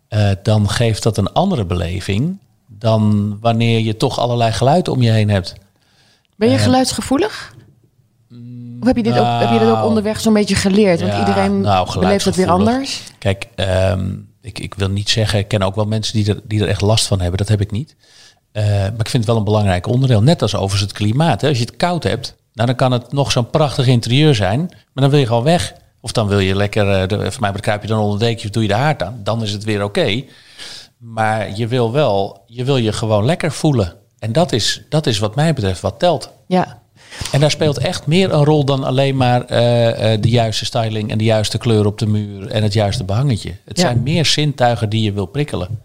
uh, dan geeft dat een andere beleving dan wanneer je toch allerlei geluiden om je heen hebt. Ben je geluidsgevoelig? Of heb je dit, nou, ook, heb je dit ook onderweg zo'n beetje geleerd? Want ja, iedereen nou, beleeft het weer anders. Kijk, um, ik, ik wil niet zeggen, ik ken ook wel mensen die er, die er echt last van hebben. Dat heb ik niet. Uh, maar ik vind het wel een belangrijk onderdeel. Net als overigens het klimaat. Hè. Als je het koud hebt, nou, dan kan het nog zo'n prachtig interieur zijn. Maar dan wil je gewoon weg. Of dan wil je lekker, uh, de, voor mij bekruip je dan onder een dekje of doe je de haard aan. Dan is het weer oké. Okay. Maar je wil wel, je wil je gewoon lekker voelen. En dat is, dat is wat mij betreft wat telt. Ja. En daar speelt echt meer een rol dan alleen maar uh, uh, de juiste styling en de juiste kleur op de muur en het juiste behangetje. Het ja. zijn meer zintuigen die je wil prikkelen.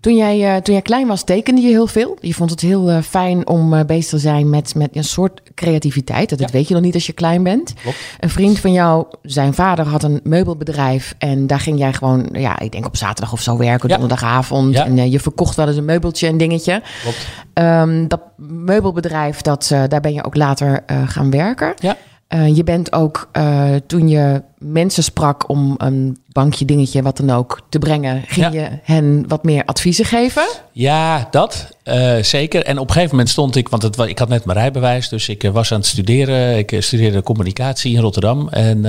Toen jij, uh, toen jij klein was, tekende je heel veel. Je vond het heel uh, fijn om uh, bezig te zijn met, met een soort creativiteit. Dat, ja. weet je nog niet als je klein bent. Klopt. Een vriend van jou, zijn vader had een meubelbedrijf. En daar ging jij gewoon, ja, ik denk op zaterdag of zo werken, ja. donderdagavond. Ja. En je verkocht wel eens een meubeltje en dingetje. Klopt. Um, dat meubelbedrijf, dat, daar ben je ook later gaan werken. Ja. Uh, je bent ook uh, toen je mensen sprak om een bankje, dingetje, wat dan ook te brengen, ging ja. je hen wat meer adviezen geven? Ja, dat uh, zeker. En op een gegeven moment stond ik, want het, ik had net mijn rijbewijs, dus ik was aan het studeren. Ik studeerde communicatie in Rotterdam. En,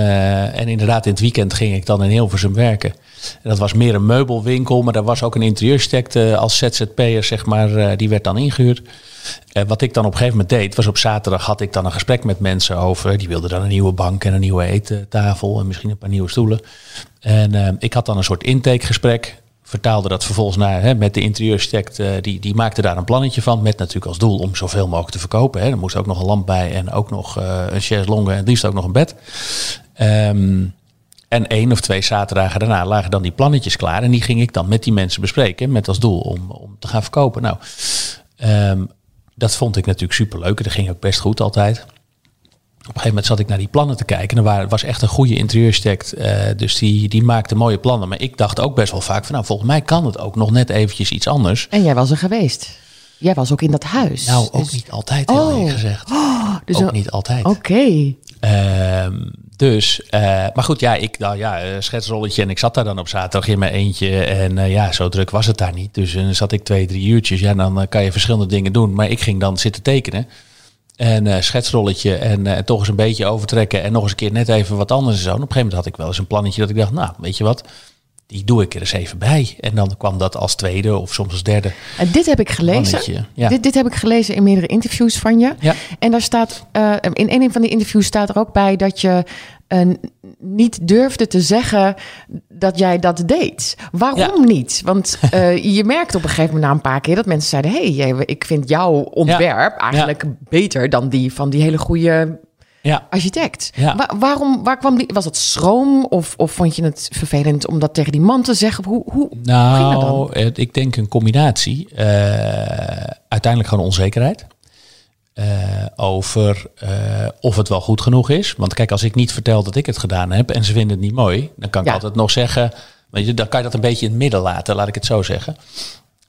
en inderdaad, in het weekend ging ik dan in Hilversum werken. En dat was meer een meubelwinkel, maar daar was ook een interieurarchitect als ZZP'er, zeg maar, die werd dan ingehuurd. Uh, wat ik dan op een gegeven moment deed, was op zaterdag had ik dan een gesprek met mensen over. Die wilden dan een nieuwe bank en een nieuwe eettafel en misschien een paar nieuwe stoelen. En uh, ik had dan een soort intakegesprek. Vertaalde dat vervolgens naar hè, met de interieurarchitect. Uh, die, die maakte daar een plannetje van. Met natuurlijk als doel om zoveel mogelijk te verkopen. Hè. Er moest ook nog een lamp bij en ook nog een chaise en het liefst ook nog een bed. Um, en één of twee zaterdagen daarna lagen dan die plannetjes klaar. En die ging ik dan met die mensen bespreken. Met als doel om, om te gaan verkopen. Nou, um, dat vond ik natuurlijk superleuk. En dat ging ook best goed altijd. Op een gegeven moment zat ik naar die plannen te kijken. En er was echt een goede interieurarchitect. Uh, dus die, die maakte mooie plannen. Maar ik dacht ook best wel vaak van... nou, volgens mij kan het ook nog net eventjes iets anders. En jij was er geweest. Jij was ook in dat huis. Nou, ook dus... niet altijd, heel oh. eerlijk gezegd. Oh, dus ook niet altijd. Oké. Okay. Um, dus, uh, maar goed, ja, ik, nou ja, schetsrolletje en ik zat daar dan op zaterdag in mijn eentje. En uh, ja, zo druk was het daar niet. Dus dan zat ik twee, drie uurtjes. Ja, dan kan je verschillende dingen doen. Maar ik ging dan zitten tekenen. En schetsrolletje en toch eens een beetje overtrekken en nog eens een keer net even wat anders en zo. En op een gegeven moment had ik wel eens een plannetje dat ik dacht, nou, weet je wat, die doe ik er eens even bij. En dan kwam dat als tweede of soms als derde. En dit heb ik gelezen. Ja. Dit, dit heb ik gelezen in meerdere interviews van je. Ja. En daar staat, uh, in een van die interviews staat er ook bij dat je uh, niet durfde te zeggen dat jij dat deed. Waarom niet? Want uh, je merkt op een gegeven moment na een paar keer dat mensen zeiden: hey, ik vind jouw ontwerp eigenlijk beter dan die van die hele goede ja. architect. Ja. waarom, waar kwam die? Was het schroom of, of vond je het vervelend om dat tegen die man te zeggen? Hoe, hoe nou, ging dat dan? ik denk een combinatie. Uh, uiteindelijk gewoon onzekerheid. Uh, over uh, of het wel goed genoeg is. Want kijk, als ik niet vertel dat ik het gedaan heb en ze vinden het niet mooi, dan kan ik altijd nog zeggen, weet je, dan kan je dat een beetje in het midden laten, laat ik het zo zeggen.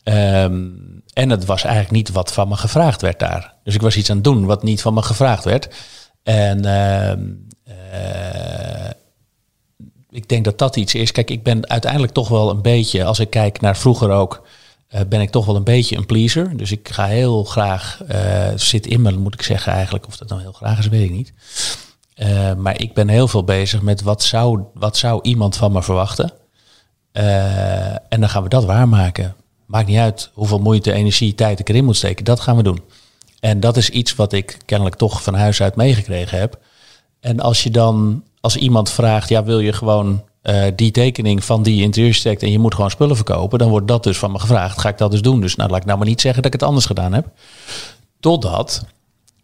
Um, en het was eigenlijk niet wat van me gevraagd werd daar. Dus ik was iets aan het doen wat niet van me gevraagd werd. En uh, ik denk dat dat iets is. Kijk, ik ben uiteindelijk toch wel een beetje, als ik kijk naar vroeger ook, uh, ben ik toch wel een beetje een pleaser. Dus ik ga heel graag, uh, zit in me, moet ik zeggen eigenlijk. Of dat dan heel graag is, weet ik niet. maar ik ben heel veel bezig met wat zou, wat zou iemand van me verwachten. en dan gaan we dat waarmaken. Maakt niet uit hoeveel moeite, energie, tijd ik erin moet steken. Dat gaan we doen. En dat is iets wat ik kennelijk toch van huis uit meegekregen heb. En als je dan, als iemand vraagt, ja, wil je gewoon uh, die tekening van die interieurarchitect en je moet gewoon spullen verkopen, dan wordt dat dus van me gevraagd. Ga ik dat dus doen? Dus nou, laat ik nou maar niet zeggen dat ik het anders gedaan heb. Totdat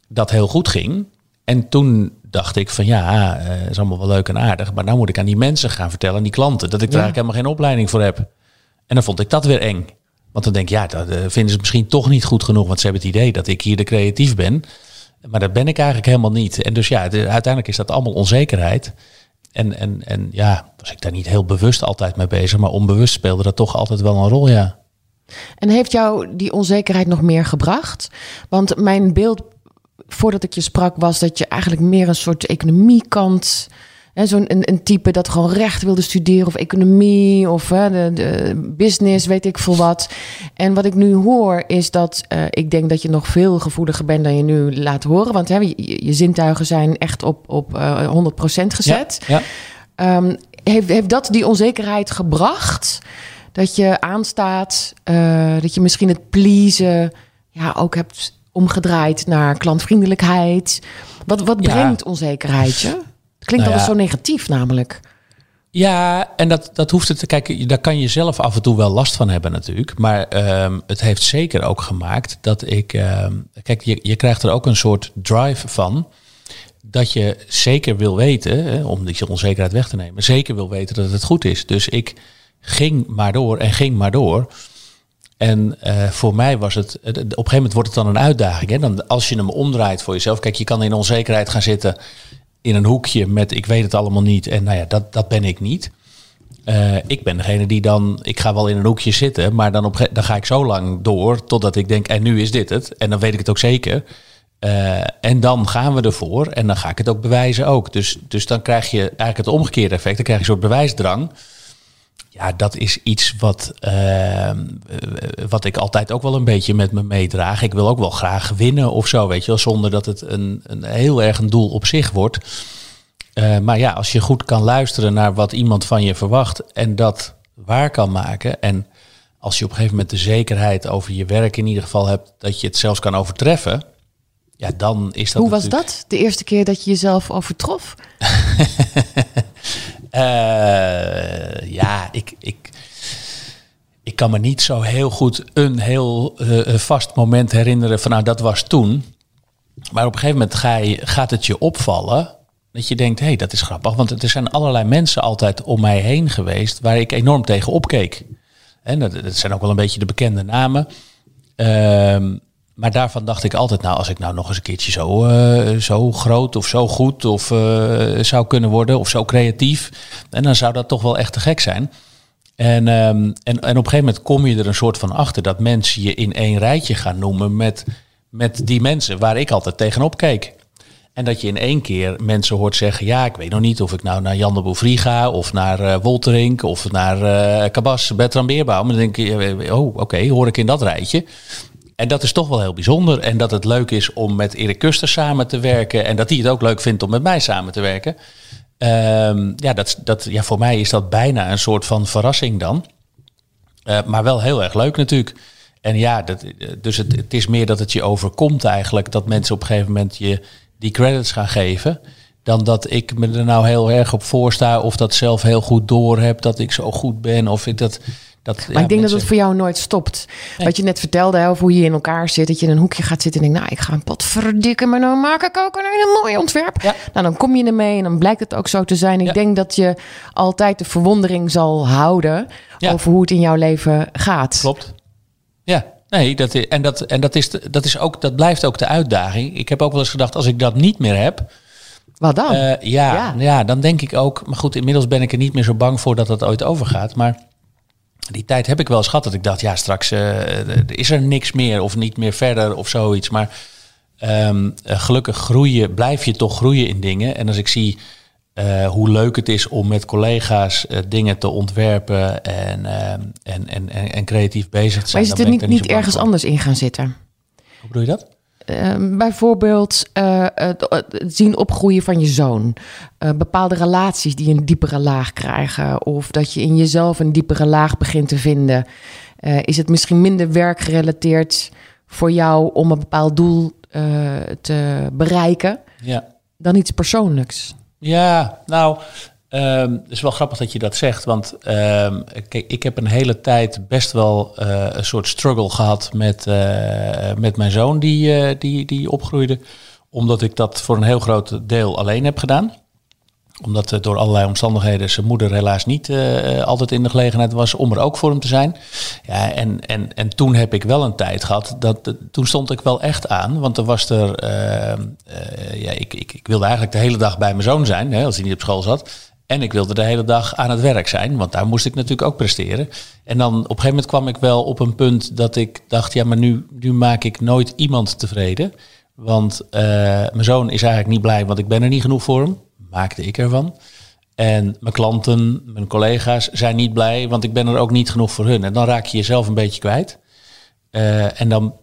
dat heel goed ging. En toen dacht ik van ja, uh, is allemaal wel leuk en aardig, maar nou moet ik aan die mensen gaan vertellen, die klanten, dat ik daar eigenlijk helemaal geen opleiding voor heb. En dan vond ik dat weer eng. Want dan denk ik, ja, dat uh, vinden ze misschien toch niet goed genoeg. Want ze hebben het idee dat ik hier de creatief ben. Maar dat ben ik eigenlijk helemaal niet. En dus ja, uiteindelijk is dat allemaal onzekerheid. En, en, en ja, was ik daar niet heel bewust altijd mee bezig. Maar onbewust speelde dat toch altijd wel een rol, ja. En heeft jou die onzekerheid nog meer gebracht? Want mijn beeld voordat ik je sprak was dat je eigenlijk meer een soort economiekant Zo'n een, een, type dat gewoon recht wilde studeren of economie of hè, de, de, business, weet ik veel wat. En wat ik nu hoor is dat uh, ik denk dat je nog veel gevoeliger bent dan je nu laat horen. Want hè, je, je zintuigen zijn echt op, op uh, eh, 100% gezet. Ja, ja. Um, heeft, heeft dat die onzekerheid gebracht? Dat je aanstaat, uh, dat je misschien het pleasen ja, ook hebt omgedraaid naar klantvriendelijkheid. Wat, wat brengt onzekerheid je? Klinkt nou altijd zo negatief namelijk. Ja, en dat, dat hoeft het te kijken. Daar kan je zelf af en toe wel last van hebben, natuurlijk. Maar um, het heeft zeker ook gemaakt dat ik. Um, kijk, je, je krijgt er ook een soort drive van. Dat je zeker wil weten, hè, om die onzekerheid weg te nemen, zeker wil weten dat het goed is. Dus ik ging maar door en ging maar door. En uh, voor mij was het, op een gegeven moment wordt het dan een uitdaging. Hè? Dan, als je hem omdraait voor jezelf, kijk, je kan in onzekerheid gaan zitten in een hoekje met ik weet het allemaal niet. En nou ja, dat, dat ben ik niet. Uh, ik ben degene die dan, ik ga wel in een hoekje zitten, maar dan, op, dan ga ik zo lang door totdat ik denk, en nu is dit het. En dan weet ik het ook zeker. Uh, en dan gaan we ervoor en dan ga ik het ook bewijzen ook. Dus, dus dan krijg je eigenlijk het omgekeerde effect. Dan krijg je een soort bewijsdrang. Ja, dat is iets wat, uh, wat ik altijd ook wel een beetje met me meedraag. Ik wil ook wel graag winnen of zo, weet je wel. Zonder dat het een, een heel erg een doel op zich wordt. Uh, maar ja, als je goed kan luisteren naar wat iemand van je verwacht en dat waar kan maken. En als je op een gegeven moment de zekerheid over je werk in ieder geval hebt, dat je het zelfs kan overtreffen. Ja, dan is dat. Hoe was dat? De eerste keer dat je jezelf overtrof? Uh, ja, ik, ik, ik kan me niet zo heel goed een heel uh, vast moment herinneren van nou dat was toen. Maar op een gegeven moment ga je, gaat het je opvallen dat je denkt, hé, hey, dat is grappig. Want er zijn allerlei mensen altijd om mij heen geweest waar ik enorm tegen opkeek. En dat, zijn ook wel een beetje de bekende namen. Uh, maar daarvan dacht ik altijd, nou, als ik nou nog eens een keertje zo, uh, zo groot of zo goed of uh, zou kunnen worden of zo creatief, en dan zou dat toch wel echt te gek zijn. En, um, en, en op een gegeven moment kom je er een soort van achter dat mensen je in één rijtje gaan noemen met, met die mensen waar ik altijd tegenop keek. En dat je in één keer mensen hoort zeggen, ja, ik weet nog niet of ik nou naar Jan de Bouvrie ga of naar uh, Wolterink of naar uh, Cabas, Bertram Beerbaum. Dan denk je, oh, oké, hoor ik in dat rijtje. En dat is toch wel heel bijzonder. En dat het leuk is om met Erik Kuster samen te werken. En dat hij het ook leuk vindt om met mij samen te werken. Ehm, ja, dat, dat, ja, voor mij is dat bijna een soort van verrassing dan. Uh, maar wel heel erg leuk natuurlijk. En ja, dat, dus het, het is meer dat het je overkomt eigenlijk. Dat mensen op een gegeven moment je die credits gaan geven. Dan dat ik me er nou heel erg op voorsta. Of dat zelf heel goed door heb. Dat ik zo goed ben. Of ik dat dat, maar ik denk dat het voor jou nooit stopt. Wat je net vertelde, over hoe je in elkaar zit. Dat je in een hoekje gaat zitten en denkt, nou, ik ga een pot verdikken. Maar dan maak ik ook een hele mooi ontwerp. Nou, dan kom je ermee en dan blijkt het ook zo te zijn. Ik denk dat je altijd de verwondering zal houden over hoe het in jouw leven gaat. Klopt. Ja, nee, dat is, en, dat, en dat, is, dat, is ook, dat blijft ook de uitdaging. Ik heb ook wel eens gedacht, als ik dat niet meer heb... Wat dan? Uh, ja, ja, ja. dan denk ik ook... Maar goed, inmiddels ben ik er niet meer zo bang voor dat het ooit overgaat. Maar die tijd heb ik wel eens gehad dat ik dacht, ja, straks uh, is er niks meer of niet meer verder of zoiets. Maar um, gelukkig groeien, blijf je toch groeien in dingen. En als ik zie uh, hoe leuk het is om met collega's dingen te ontwerpen en, ehm, en, en, en, en, creatief bezig te zijn. Maar is het er niet, niet ergens anders in gaan zitten? Hoe bedoel je dat? Ehm, bijvoorbeeld uh, het, zien opgroeien van je zoon. Uh, bepaalde relaties die een diepere laag krijgen. Of dat je in jezelf een diepere laag begint te vinden. is het misschien minder werkgerelateerd voor jou om een bepaald doel te bereiken ja. dan iets persoonlijks? Ja, nou, Um, het is wel grappig dat je dat zegt, want kijk, ik heb een hele tijd best wel uh, een soort struggle gehad met, uh, met mijn zoon die, uh, die, die opgroeide, omdat ik dat voor een heel groot deel alleen heb gedaan omdat door allerlei omstandigheden zijn moeder helaas niet altijd in de gelegenheid was om er ook voor hem te zijn. Ja, en, en, en toen heb ik wel een tijd gehad, dat, toen stond ik wel echt aan. Want er was er, uh, ja, ik, ik, ik wilde eigenlijk de hele dag bij mijn zoon zijn, hè, als hij niet op school zat. En ik wilde de hele dag aan het werk zijn, want daar moest ik natuurlijk ook presteren. En dan op een gegeven moment kwam ik wel op een punt dat ik dacht, ja, maar nu, nu maak ik nooit iemand tevreden. Want uh, mijn zoon is eigenlijk niet blij, want ik ben er niet genoeg voor hem. Maakte ik ervan. En mijn klanten, mijn collega's zijn niet blij, want ik ben er ook niet genoeg voor hun. En dan raak je jezelf een beetje kwijt. Uh, en dan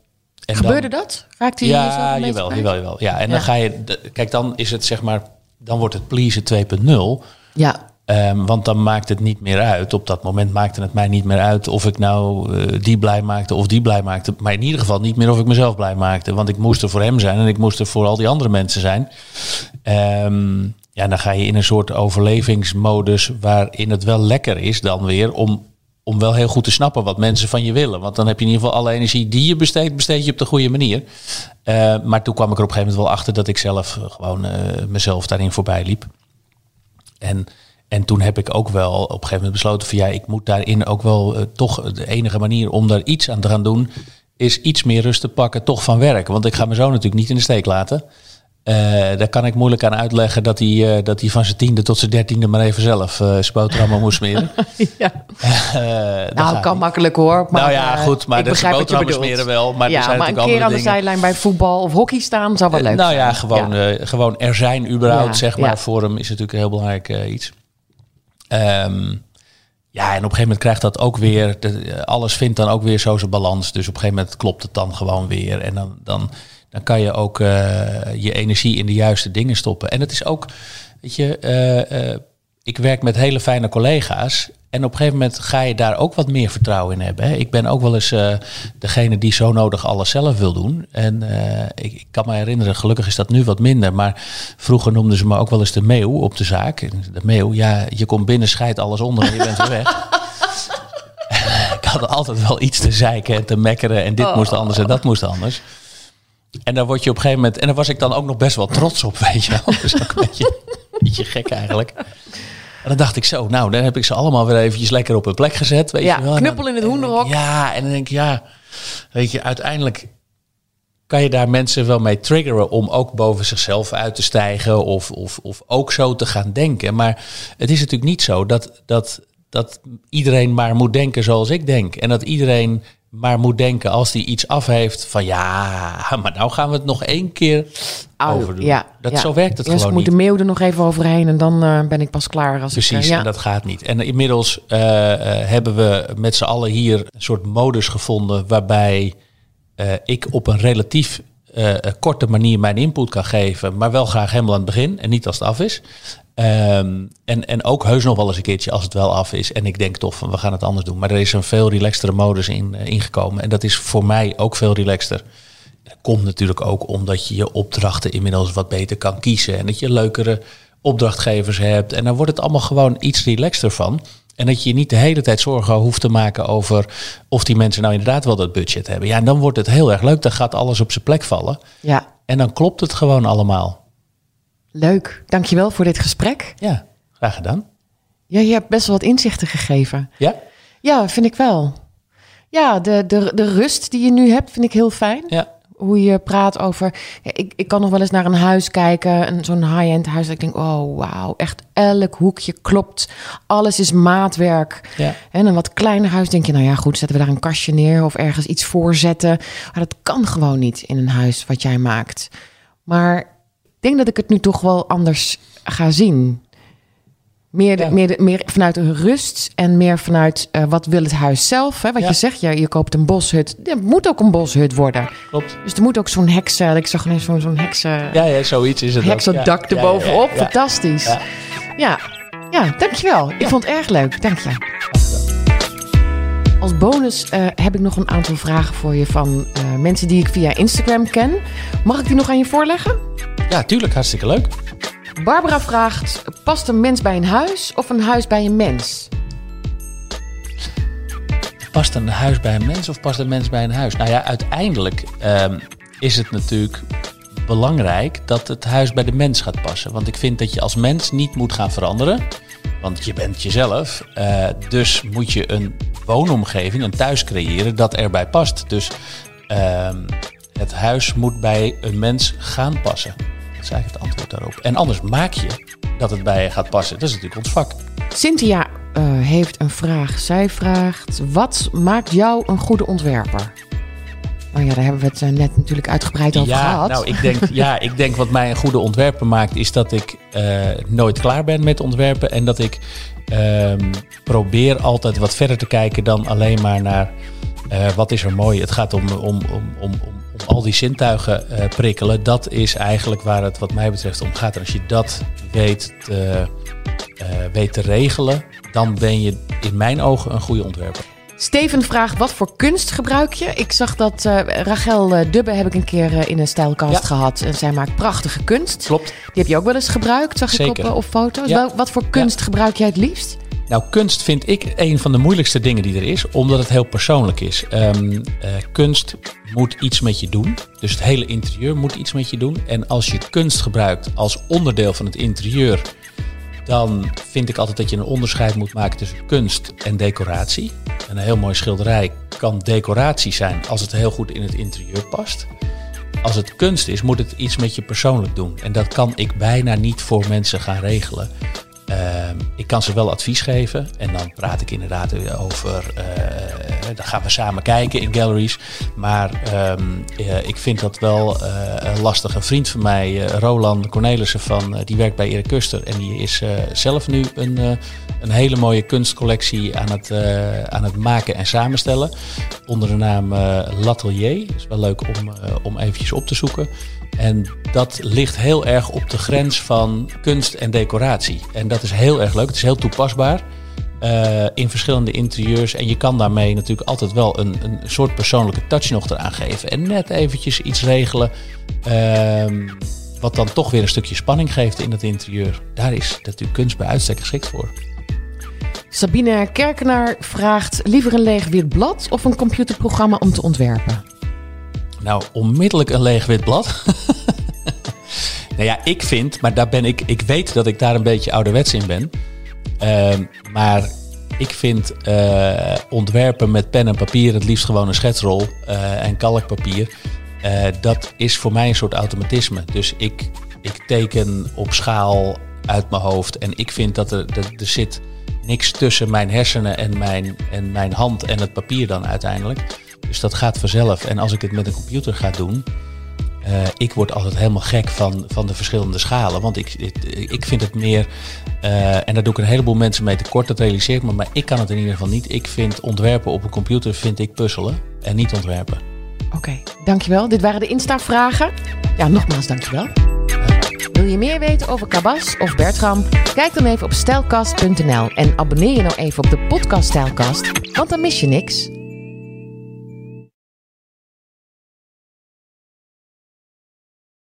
en Gebeurde dan, dat? Raakte je ja, jezelf een jawel, jawel, jawel. Ja, en ja. dan ga je, kijk, dan is het zeg maar, dan wordt het pleasen 2.0. Ja. Um, want dan maakt het niet meer uit. Op dat moment maakte het mij niet meer uit of ik nou uh, die blij maakte of die blij maakte. Maar in ieder geval niet meer of ik mezelf blij maakte. Want ik moest er voor hem zijn en ik moest er voor al die andere mensen zijn. Um, ja, dan ga je in een soort overlevingsmodus waarin het wel lekker is dan weer om, om wel heel goed te snappen wat mensen van je willen. Want dan heb je in ieder geval alle energie die je besteedt, besteed je op de goede manier. Uh, maar toen kwam ik er op een gegeven moment wel achter dat ik zelf gewoon uh, mezelf daarin voorbij liep. En, en toen heb ik ook wel op een gegeven moment besloten van ja, ik moet daarin ook wel uh, toch de enige manier om daar iets aan te gaan doen, is iets meer rust te pakken, toch van werk. Want ik ga me zo natuurlijk niet in de steek laten. Uh, daar kan ik moeilijk aan uitleggen dat hij, uh, dat hij van zijn tiende tot zijn dertiende maar even zelf uh, boterhammen moest smeren. ja. nou, kan niet. makkelijk hoor. Maar, nou ja, goed, maar de boterhammen smeren wel. Maar, ja, er zijn maar een keer aan de zijlijn bij voetbal of hockey staan zou wel leuk nou, zijn. Nou ja, gewoon, ja. gewoon er zijn überhaupt, ja, zeg maar, voor hem is natuurlijk een heel belangrijk iets. Um, ja, en op een gegeven moment krijgt dat ook weer, de, alles vindt dan ook weer zo zijn balans. Dus op een gegeven moment klopt het dan gewoon weer. En dan... dan dan kan je ook uh, je energie in de juiste dingen stoppen. En het is ook, weet je, uh, uh, ik werk met hele fijne collega's. En op een gegeven moment ga je daar ook wat meer vertrouwen in hebben. Hè. Ik ben ook wel eens degene die zo nodig alles zelf wil doen. En ik, ik, kan me herinneren, gelukkig is dat nu wat minder. Maar vroeger noemden ze me ook wel eens de meeuw op de zaak. De meeuw, ja, je komt binnen, scheidt alles onder en je bent weer weg. ik had altijd wel iets te zeiken en te mekkeren. En dit oh. moest anders en dat moest anders. En daar word je op een gegeven moment. En daar was ik dan ook nog best wel trots op, weet je wel. Is ook een beetje, een beetje gek eigenlijk. En dan dacht ik zo, nou, dan heb ik ze allemaal weer eventjes lekker op hun plek gezet. Weet ja, je wel. knuppel in het hoenderhok. Ja, en dan denk ik, ja, weet je, uiteindelijk kan je daar mensen wel mee triggeren om ook boven zichzelf uit te stijgen of, of, of ook zo te gaan denken. Maar het is natuurlijk niet zo dat, dat, dat iedereen maar moet denken zoals ik denk. En dat iedereen maar moet denken als hij iets af heeft van ja, maar nou gaan we het nog één keer Au, overdoen. Ja, dat, ja. Zo werkt het dus gewoon moet niet. de meeuw er nog even overheen en dan uh, ben ik pas klaar. Als Precies, ik, uh, ja. en dat gaat niet. En inmiddels uh, hebben we met z'n allen hier een soort modus gevonden waarbij eh, ik op een relatief eh, korte manier mijn input kan geven, maar wel graag helemaal aan het begin en niet als het af is. Ehm, en, en ook heus nog wel eens een keertje als het wel af is. En ik denk toch van we gaan het anders doen. Maar er is een veel relaxtere modus in uh, ingekomen. En dat is voor mij ook veel relaxter. Dat komt natuurlijk ook omdat je je opdrachten inmiddels wat beter kan kiezen. En dat je leukere opdrachtgevers hebt. En dan wordt het allemaal gewoon iets relaxter van. En dat je je niet de hele tijd zorgen hoeft te maken over of die mensen nou inderdaad wel dat budget hebben. Ja, en dan wordt het heel erg leuk. Dan gaat alles op zijn plek vallen. Ja. En dan klopt het gewoon allemaal. Leuk. Dankjewel voor dit gesprek. Ja, graag gedaan. Ja, je hebt best wel wat inzichten gegeven. Ja? Ja, vind ik wel. Ja, de, de, de rust die je nu hebt, vind ik heel fijn. Ja. Hoe je praat over. Ja, ik, ik kan nog wel eens naar een huis kijken, een zo'n high-end huis. Dat ik denk, oh wauw, echt elk hoekje klopt. Alles is maatwerk. Ja. En een wat kleiner huis denk je, nou ja, goed, zetten we daar een kastje neer of ergens iets voorzetten. Maar dat kan gewoon niet in een huis wat jij maakt. Maar denk dat ik het nu toch wel anders ga zien. Meer, Ja. meer, meer vanuit een rust en meer vanuit eh, wat wil het huis zelf. Hè? Wat Ja. je zegt, je, je koopt een boshut. Ja, het moet ook een boshut worden. Klopt. Dus er moet ook zo'n heksen. Ik zag ineens zo'n zo'n heksen, Ja, ja, zoiets is het. heksendak Ja, ja, erbovenop. ja, ja. Fantastisch. Ja. Ja. ja, dankjewel. Ik vond het erg leuk. Dank je. Als bonus eh, heb ik nog een aantal vragen voor je van eh, mensen die ik via Instagram ken. Mag ik die nog aan je voorleggen? Ja, tuurlijk, hartstikke leuk. Barbara vraagt: past een mens bij een huis of een huis bij een mens? Past een huis bij een mens of past een mens bij een huis? Nou ja, uiteindelijk ehm, is het natuurlijk belangrijk dat het huis bij de mens gaat passen. Want ik vind dat je als mens niet moet gaan veranderen. Want je bent jezelf. eh, dus moet je een woonomgeving, een thuis creëren dat erbij past. Dus ehm, het huis moet bij een mens gaan passen. Dat is eigenlijk het antwoord daarop. En anders maak je dat het bij je gaat passen. Dat is natuurlijk ons vak. Cynthia eh, heeft een vraag. Zij vraagt: wat maakt jou een goede ontwerper? Nou ja, daar hebben we het eh, net natuurlijk uitgebreid over ja, gehad. Nou, ik denk, ja, ik denk wat mij een goede ontwerper maakt, is dat ik eh, nooit klaar ben met ontwerpen. En dat ik ehm, probeer altijd wat verder te kijken dan alleen maar naar wat is er mooi. Het gaat om, om, om, om, om, om al die zintuigen eh, prikkelen. Dat is eigenlijk waar het wat mij betreft om gaat. En als je dat weet te, eh, weet te regelen, dan ben je in mijn ogen een goede ontwerper. Steven vraagt: wat voor kunst gebruik je? Ik zag dat eh, Rachel Dubbe heb ik een keer in een stijlkast Ja. gehad. En zij maakt prachtige kunst. Klopt. Die heb je ook wel eens gebruikt, zag ik op, op foto's. Ja. Wel, wat voor kunst gebruik jij het liefst? Nou, kunst vind ik een van de moeilijkste dingen die er is, omdat het heel persoonlijk is. Ehm, eh, kunst moet iets met je doen. Dus het hele interieur moet iets met je doen. En als je kunst gebruikt als onderdeel van het interieur, dan vind ik altijd dat je een onderscheid moet maken tussen kunst en decoratie. En een heel mooi schilderij kan decoratie zijn als het heel goed in het interieur past. Als het kunst is, moet het iets met je persoonlijk doen. En dat kan ik bijna niet voor mensen gaan regelen. Ehm, ik kan ze wel advies geven en dan praat ik inderdaad over, eh, dan gaan we samen kijken in galleries. Maar ehm, eh, ik vind dat wel eh, lastig. Een vriend van mij, eh, Roland Cornelissen, van, eh, die werkt bij Erik Kuster en die is eh, zelf nu een, eh, een hele mooie kunstcollectie aan het, eh, aan het maken en samenstellen. Onder de naam eh L'Atelier. is wel leuk om, eh, om eventjes op te zoeken. En dat ligt heel erg op de grens van kunst en decoratie. En dat is heel erg leuk. Het is heel toepasbaar eh, in verschillende interieurs. En je kan daarmee natuurlijk altijd wel een, een soort persoonlijke touch nog eraan geven. En net eventjes iets regelen. ehm, wat dan toch weer een stukje spanning geeft in het interieur. Daar is natuurlijk kunst bij uitstek geschikt voor. Sabine Kerkenaar vraagt: liever een leeg wit blad of een computerprogramma om te ontwerpen? Nou, onmiddellijk een leeg wit blad. nou ja, ik vind, maar daar ben ik, ik weet dat ik daar een beetje ouderwets in ben. Ehm, maar ik vind eh, ontwerpen met pen en papier, het liefst gewoon een schetsrol eh, en kalkpapier. eh, dat is voor mij een soort automatisme. Dus ik, ik teken op schaal uit mijn hoofd. En ik vind dat er, er zit niks tussen mijn hersenen en mijn, en mijn hand en het papier dan uiteindelijk. Dus dat gaat vanzelf. En als ik het met een computer ga doen, eh, ik word altijd helemaal gek van, van de verschillende schalen. Want ik, ik, vind het meer, eh, en daar doe ik een heleboel mensen mee tekort, dat realiseer ik me, maar ik kan het in ieder geval niet. Ik vind ontwerpen op een computer, vind ik puzzelen en niet ontwerpen. Oké, dankjewel. Dit waren de Insta-vragen. Ja, nogmaals dankjewel. Wil je meer weten over Kabas of Bertram? Kijk dan even op stijlkast.nl en abonneer je nou even op de podcast Stijlkast, want dan mis je niks.